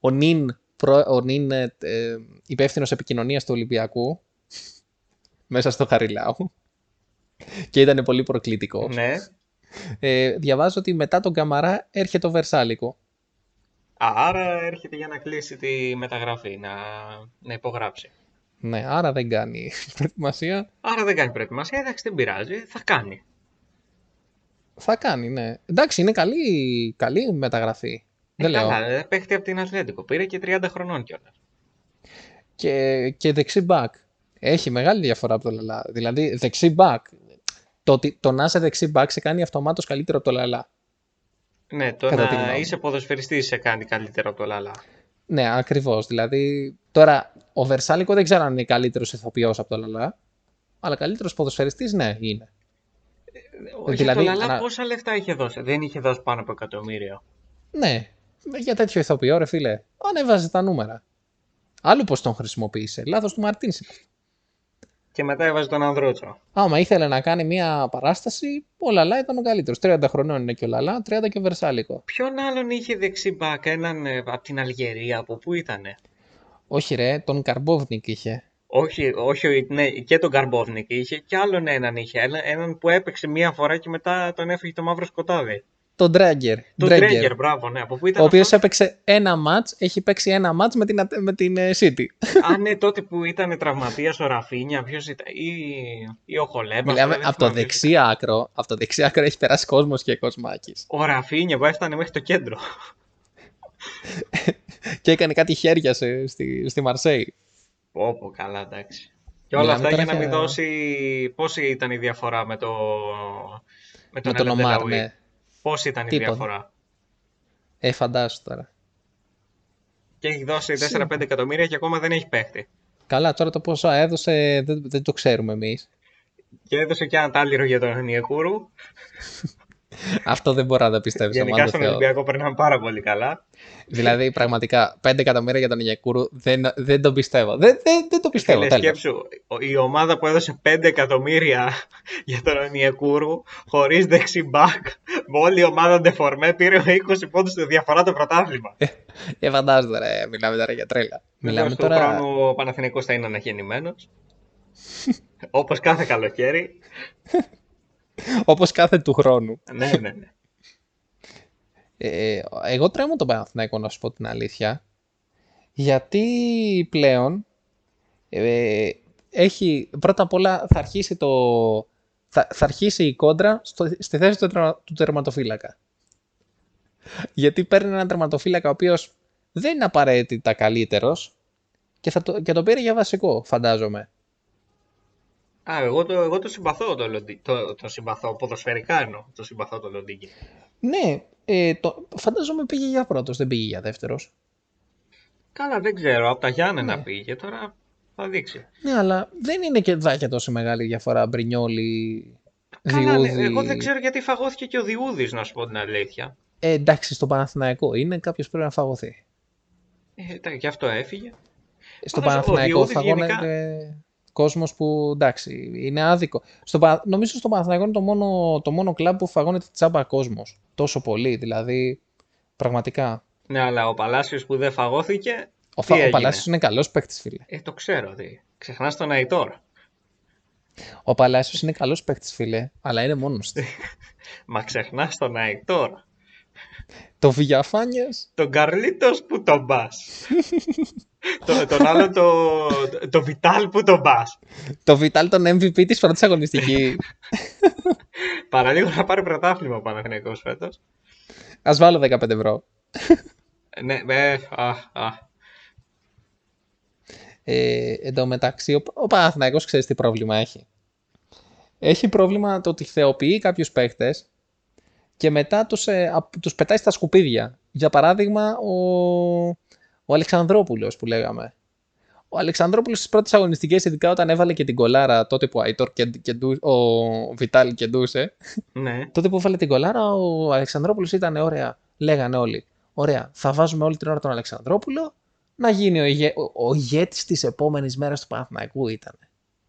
ο νυν, προ, ο νυν ε, ε, υπεύθυνος επικοινωνίας του Ολυμπιακού, μέσα στο Χαριλάου, και ήταν πολύ προκλητικός. Ναι. Ε, διαβάζω ότι μετά τον Καμαρά έρχεται ο Βερσάλικο. Α, άρα έρχεται για να κλείσει τη μεταγραφή, να, να υπογράψει. Ναι, άρα δεν κάνει προετοιμασία. Άρα δεν κάνει προετοιμασία, εντάξει δεν πειράζει, θα κάνει. Θα κάνει, ναι. Εντάξει, είναι καλή, καλή μεταγραφή. Ε, δεν λέω. καλά, ε, παίχτη από την Ατλέντικο. Πήρε και 30 χρονών κιόλας. Και, και δεξί μπακ. Έχει μεγάλη διαφορά από το Λαλά. Δηλαδή, δεξί μπακ. Το, ότι- το να είσαι δεξί μπακ σε κάνει αυτομάτως καλύτερο από το Λαλά. Ναι, το Κατά τη να γνώμη μου. είσαι ποδοσφαιριστής σε κάνει καλύτερο από το Λαλά. Ναι, ακριβώς. Δηλαδή, τώρα, ο Βερσάλικο δεν ξέρω αν είναι καλύτερος ηθοποιός από το Λαλά. Αλλά καλύτερος ποδοσφαιριστής, ναι, είναι. Όχι, δηλαδή, το Λαλά ανα- πόσα λεφτά είχε δώσει; Δεν είχε δώσει πάνω από εκατομμύριο. Ναι, για τέτοιο ηθοποιό, ρε φίλε. Ανέβαζε τα νούμερα. Άλλο πώς τον χρησιμοποίησε. Λάθος του Μαρτίνς. Και μετά έβαζε τον Ανδρούτσο. Άμα ήθελε να κάνει μια παράσταση, ο Λαλά ήταν ο καλύτερος. 30 χρονών είναι και ο Λαλά, 30 και ο Βερσάλικο. Ποιον άλλον είχε δεξί μπακ, έναν ε, από την Αλγερία, από πού ήτανε; Όχι, ρε, τον Καρμπόβνικ είχε. Όχι, όχι, ναι, και τον Καρμπόβνικ είχε και άλλον έναν είχε. Ένα- Έναν που έπαιξε μία φορά και μετά τον έφυγε το μαύρο σκοτάδι. Τον Ντράγκερ. Τον Ντρέγκερ, Τρέγκερ, μπράβο, ναι. Από πού ήταν Ο οποίος αυτός; έπαιξε ένα ματ, έχει παίξει ένα ματ με την, Ατε- με την ε, City. Α, ναι, τότε που ήταν τραυματία ο Ραφίνια, ποιος ήταν. Ή, ή ο Χολέμπας. Μιλάμε από το δεξί άκρο. Από το δεξί άκρο έχει περάσει κόσμος και κοσμάκης. Ο Ραφίνια που έφτανε μέχρι το κέντρο. και έκανε κάτι χέρια σε, στη, στη Μαρσέη. Πω, πω, καλά, εντάξει. Και όλα Μιλάμε αυτά τώρα για να μην για- δώσει. Πόση ήταν η διαφορά με, το... με τον, Με τον Ομάρ, Ελεντελαουί; ναι. Πόση ήταν η Τίποτα. διαφορά; Ε, φαντάσου τώρα. Και έχει δώσει 4-5 εκατομμύρια και ακόμα δεν έχει παίχτη. Καλά, τώρα το πόσο έδωσε δεν, δεν το ξέρουμε εμείς. Και έδωσε και ένα τάλιρο για τον Νιεκούρου. Αυτό δεν μπορώ να το πιστέψω. Γενικά μάλλον στον Θεό. Ολυμπιακό περνάνε πάρα πολύ καλά. Δηλαδή, πραγματικά, 5 εκατομμύρια για τον Ινιακούρου δεν, δεν το πιστεύω. Δεν, δεν, δεν το πιστεύω. Φίλε, τέλος. σκέψου, ο- η ομάδα που έδωσε 5 εκατομμύρια για τον Νιεκούρου, χωρίς δεξιμπάκ, με όλη η ομάδα ντεφορμέ, πήρε 20 πόντους στη διαφορά το πρωτάθλημα. Ε, φαντάζομαι, ρε, μιλάμε τώρα για τρέλα. Μιλάμε Βεβαίως, τώρα. του χρόνου ο Παναθηναϊκός θα είναι αναγεννημένος. Όπως κάθε καλοκαίρι. Όπως κάθε του χρόνου. ναι, ναι, ναι. Ε, εγώ τρέμω τον Παναθηναϊκό να σου πω την αλήθεια. Γιατί πλέον ε, έχει, πρώτα απ' όλα θα αρχίσει, το, θα, θα αρχίσει η κόντρα στο, στη θέση του, τερμα- του τερματοφύλακα. Γιατί παίρνει έναν τερματοφύλακα ο οποίος δεν είναι απαραίτητα καλύτερος και, θα το, και το πήρε για βασικό, φαντάζομαι. Α, εγώ το, εγώ το συμπαθώ το, Λοντι... το, το συμπαθώ, ποδοσφαιρικά εννοώ, το συμπαθώ το Λοντίνγκι. Ναι, ε, το, φαντάζομαι πήγε για πρώτος, δεν πήγε για δεύτερος. Καλά, δεν ξέρω, από τα Γιάννενα Ναι. πήγε, τώρα θα δείξει. Ναι, αλλά δεν είναι και δάκια τόσο μεγάλη διαφορά. Μπρινιόλι, Καλά, ναι, Διούδη. εγώ δεν ξέρω γιατί φαγώθηκε και ο Διούδης, να σου πω την αλήθεια. Ε, εντάξει, στο Παναθηναϊκό είναι, κάποιος πρέπει να φαγωθεί. Ε, τα- γι' αυτό έφυγε. Στο Πάντως, ο Παναθηναϊκό Διούδης γενικά- φαγώνεται κόσμος που εντάξει, είναι άδικο. Στο, Πα- νομίζω στο Παναθηναϊκό είναι το μόνο, το μόνο κλαμπ που φαγώνεται τσάμπα κόσμος. Τόσο πολύ, δηλαδή. Πραγματικά. Ναι, αλλά ο Παλάσιος που δεν φαγώθηκε, Ο, Τι Φα- ο έγινε; Παλάσιος είναι καλός παίκτης, φίλε. ε, το ξέρω. Τι. Ξεχνάς τον Αϊτόρ. Ο Παλάσιος είναι καλός παίκτης, φίλε, αλλά είναι μόνος του. Μα ξεχνάς τον Αϊτόρ. Το Βηγιαφάνιε. Τον Καρλίτος που τον πα. το, τον άλλο το, το Βιτάλ που τον πα. Το Βιτάλ τον MVP της πρώτης αγωνιστική. Παραλίγο να πάρει πρωτάθλημα ο Παναθηναϊκός φέτος. Α βάλω 15 ευρώ. Ναι, ε, α, α. Ε, εν τω μεταξύ, ο, ο Παναθηναϊκός ξέρεις τι πρόβλημα έχει. Έχει πρόβλημα το ότι θεοποιεί κάποιους παίχτες και μετά τους, ε, απ- τους πετάει στα σκουπίδια. Για παράδειγμα, ο, ο Αλεξανδρόπουλος που λέγαμε. Ο Αλεξανδρόπουλος στις πρώτες αγωνιστικές, ειδικά όταν έβαλε και την κολάρα τότε που ο, Αϊτόρ και, και, ο Βιτάλ κεντούσε, ναι. τότε που έβαλε την κολάρα, ο Αλεξανδρόπουλος ήταν ωραία. Λέγανε όλοι. Ωραία, θα βάζουμε όλη την ώρα τον Αλεξανδρόπουλο να γίνει ο, ηγέ, ο, ο ηγέτης της επόμενης μέρας του Παναθηναϊκού ήταν.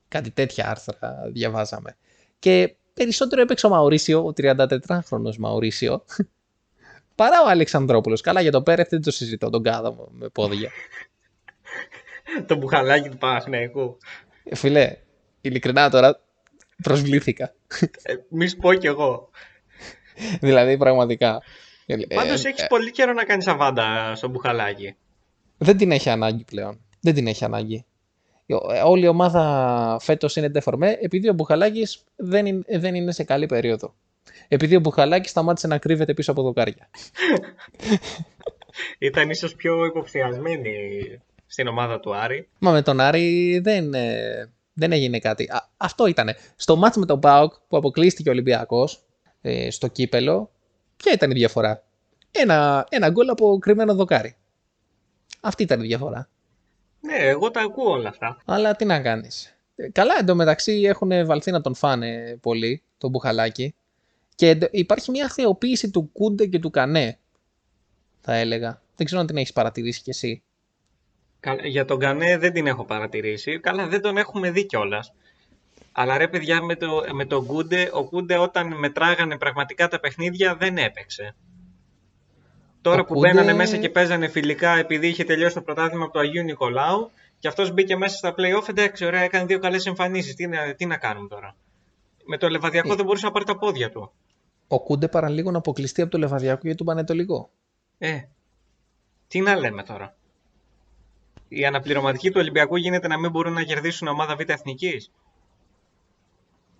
Κάτι τέτοια άρθρα διαβάζαμε. Και περισσότερο έπαιξε ο Μαουρίσιο, ο 34χρονος Μαουρίσιο, παρά ο Αλεξανδρόπουλος. Καλά για το Πέρεθ δεν το συζητώ, τον κάδο με πόδια. το μπουχαλάκι του Παναθηναϊκού. Ε, Φίλε, ειλικρινά τώρα προσβλήθηκα. Ε, μη σου πω κι εγώ. δηλαδή πραγματικά. Ε, Πάντως ε, έχεις πολύ καιρό να κάνεις αβάντα στο μπουχαλάκι. δεν την έχει ανάγκη πλέον. Δεν την έχει ανάγκη. Ε, Όλη η ομάδα φέτος είναι ντεφορμέ επειδή ο Μπουχαλάκης δεν, είναι- δεν είναι σε καλή περίοδο. Επειδή ο Μπουχαλάκης σταμάτησε να κρύβεται πίσω από δοκάρια. Ήταν ίσως πιο υποψιασμένη στην ομάδα του Άρη. Μα με τον Άρη δεν, ε, δεν έγινε κάτι. Α, αυτό ήταν. Στο μάτς με τον Πάοκ που αποκλείστηκε ο Ολυμπιακός ε, στο κύπελο, ποια ήταν η διαφορά; Ένα, ένα γκολ από κρυμμένο δοκάρι. Αυτή ήταν η διαφορά. Ναι, εγώ τα ακούω όλα αυτά. Αλλά τι να κάνεις. Ε, Καλά, εντωμεταξύ έχουν βαλθεί να τον φάνε πολύ, τον Μπουχαλάκη. Και εντω- υπάρχει μια θεοποίηση του Κούντε και του Κανέ, θα έλεγα. Δεν ξέρω αν την έχεις παρατηρήσει κι εσύ. Κα- Για τον Κανέ δεν την έχω παρατηρήσει. Καλά, δεν τον έχουμε δει κιόλας. Αλλά ρε παιδιά, με, το, με τον Κούντε, ο Κούντε όταν μετράγανε πραγματικά τα παιχνίδια δεν έπαιξε. Τώρα Ο που Κούντε- μπαίνανε μέσα και παίζανε φιλικά επειδή είχε τελειώσει το πρωτάθλημα από το Αγίου Νικολάου και αυτός μπήκε μέσα στα play-off, εντάξει, ωραία, έκανε δύο καλές εμφανίσεις. Τι, να- τι να κάνουμε τώρα; Με το Λεβαδιακό Ε. δεν μπορούσε να πάρει τα πόδια του. Ο Κούντε παραλίγο να αποκλειστεί από το Λεβαδιακό για τον Πανετολικό. Ε, τι να λέμε τώρα; Η αναπληρωματική του Ολυμπιακού γίνεται να μην μπορούν να κερδίσουν ομάδα Β' Εθνικής;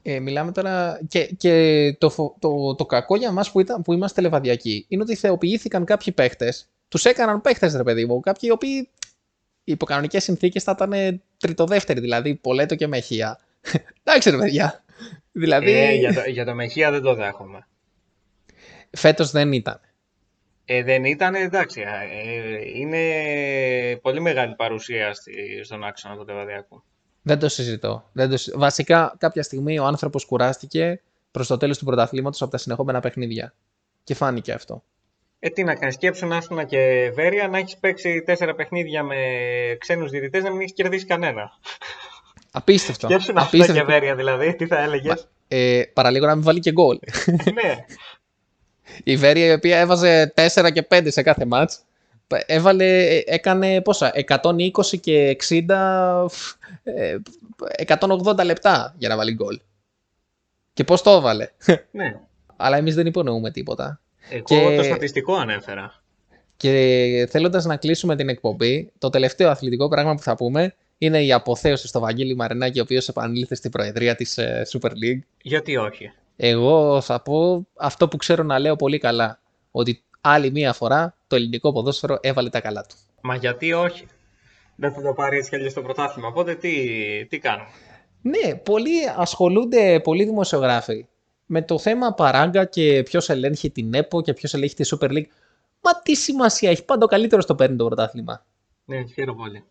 Ε, μιλάμε τώρα και, και το, φο- το, το κακό για μας που, ήταν, που είμαστε λεβαδιακοί είναι ότι θεοποιήθηκαν κάποιοι παίχτες, τους έκαναν παίχτες ρε παιδί μου, κάποιοι οι οποίοι υπό κανονικές συνθήκες θα ήταν τριτοδεύτεροι, δηλαδή Πολέτο και Μεχία. Εντάξει ρε παιδιά. Δηλαδή Ε, για, το, για το Μεχία δεν το δέχομαι. φέτος δεν ήταν. Ε, δεν ήταν, εντάξει. ε, είναι πολύ μεγάλη παρουσία στη, στον άξονα του Λεβαδιακού. Δεν το συζητώ. Δεν το... συ- Βασικά κάποια στιγμή ο άνθρωπος κουράστηκε προς το τέλος του πρωταθλήματος από τα συνεχόμενα παιχνίδια. Και φάνηκε αυτό. Ε, τι να κάνεις, σκέψου να ήσουν και Βέρεια να έχεις παίξει τέσσερα παιχνίδια με ξένους διαιτητές να μην έχεις κερδίσει κανένα. Απίστευτο. Σκέψου να ήσουν και Απίστευτο. Βέρεια δηλαδή, τι θα έλεγες; Ε, παραλίγο να μην βάλει και γκολ. ναι. Η Βέρεια η οποία έβαζε 4 και 5 σε κάθε μάτς έβαλε, ε, έκανε πόσα, 120 και 60, ε, 180 λεπτά για να βάλει γκολ. Και πώς το έβαλε. ναι. Αλλά εμείς δεν υπονοούμε τίποτα. Εγώ Και- το στατιστικό ανέφερα. Και θέλοντας να κλείσουμε την εκπομπή, το τελευταίο αθλητικό πράγμα που θα πούμε είναι η αποθέωση στο Βαγγέλη Μαρινάκη, ο οποίος επανήλθε στην προεδρία της ε, Super League. Γιατί όχι; Εγώ θα πω αυτό που ξέρω να λέω πολύ καλά. Ότι άλλη μία φορά το ελληνικό ποδόσφαιρο έβαλε τα καλά του. Μα γιατί όχι; Δεν θα το πάρει έτσι κι αλλιώς το πρωτάθλημα. Οπότε τι, τι κάνουμε; Ναι, πολλοί ασχολούνται, πολλοί δημοσιογράφοι, με το θέμα παράγκα και ποιος ελέγχει την ΕΠΟ και ποιος ελέγχει τη Super League. Μα τι σημασία έχει, πάντα ο καλύτερος το παίρνει το πρωτάθλημα. Ναι, χαίρομαι πολύ.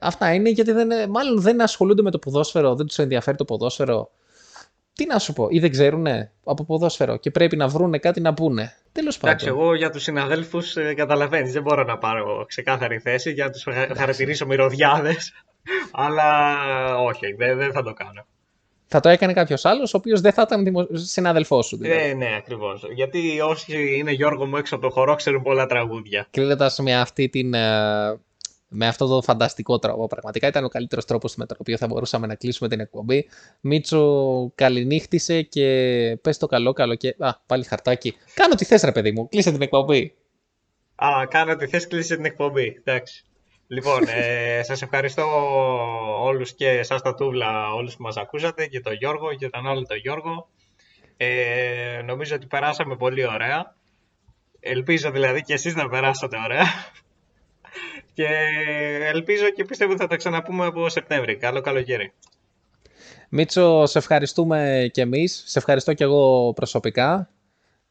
Αυτά είναι γιατί δεν, μάλλον δεν ασχολούνται με το ποδόσφαιρο, δεν τους ενδιαφέρει το ποδόσφαιρο. Τι να σου πω, ή δεν ξέρουν από ποδόσφαιρο και πρέπει να βρούνε κάτι να πούνε. Τέλος Εντάξει, πάντων. εγώ για τους συναδέλφους ε, καταλαβαίνεις, δεν μπορώ να πάρω ξεκάθαρη θέση για να τους χα- χαρακτηρίσω μυρωδιάδες, αλλά όχι, δεν, δεν θα το κάνω. Θα το έκανε κάποιος άλλος, ο οποίος δεν θα ήταν δημο... συνάδελφός σου. Δηλαδή. Ε, ναι, ακριβώς. Γιατί όσοι είναι Γιώργο μου έξω από το χορό ξέρουν πολλά τραγούδια. Κλείνοντας με αυτή την, ε, με αυτό το φανταστικό τρόπο. Πραγματικά ήταν ο καλύτερος τρόπος με τον οποίο θα μπορούσαμε να κλείσουμε την εκπομπή. Μίτσο, καληνύχτησε και πες το καλό καλό και... Α, πάλι χαρτάκι. Κάνω τι θες ρε παιδί μου, κλείσε την εκπομπή. Α, κάνω τη θέση, κλείσε την εκπομπή. Εντάξει. Λοιπόν, ε, σας ευχαριστώ όλους και εσάς τα τούβλα, όλους που μας ακούσατε και τον Γιώργο και τον άλλο τον Γιώργο. Ε, νομίζω ότι περάσαμε πολύ ωραία. Ελπίζω δηλαδή και εσείς να περάσατε ωραία. Και ελπίζω και πιστεύω ότι θα τα ξαναπούμε από Σεπτέμβρη. Καλό καλοκαίρι. Μίτσο, σε ευχαριστούμε και εμείς. Σε ευχαριστώ και εγώ προσωπικά.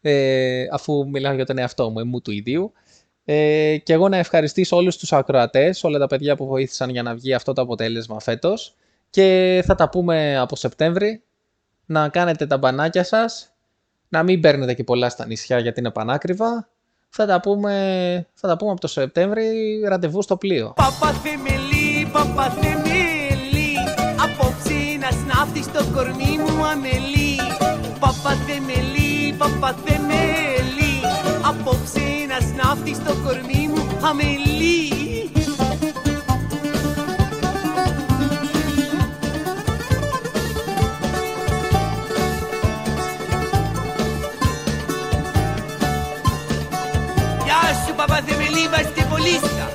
Ε, αφού μιλάω για τον εαυτό μου, εμού του ιδίου. Ε, και εγώ να ευχαριστήσω όλους τους ακροατές, όλα τα παιδιά που βοήθησαν για να βγει αυτό το αποτέλεσμα φέτος. Και θα τα πούμε από Σεπτέμβρη. Να κάνετε τα μπανάκια σας. Να μην παίρνετε και πολλά στα νησιά γιατί είναι πανάκριβα. Θα τα πούμε, θα τα πούμε από το Σεπτέμβρη ραντεβού στο πλοίο. Παπαθεμελή, παπαθεμελή Απόψε να σνάφτει στο κορμί μου αμελή Παπαθεμελή, παπαθεμελή Απόψε να σνάφτει στο κορμί μου αμελή Γεια σου παπαθεμελή βαστιβολίστα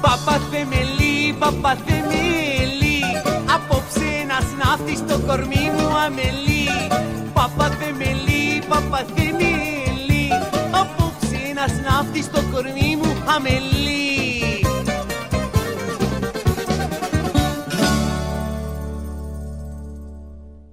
Παπαθεμελή, παπαθεμελή Απόψε να σνάφτει στο κορμί μου αμελή. Παπαθεμελή, παπαθεμελή ένας ναύτης στο κορμί μου αμελή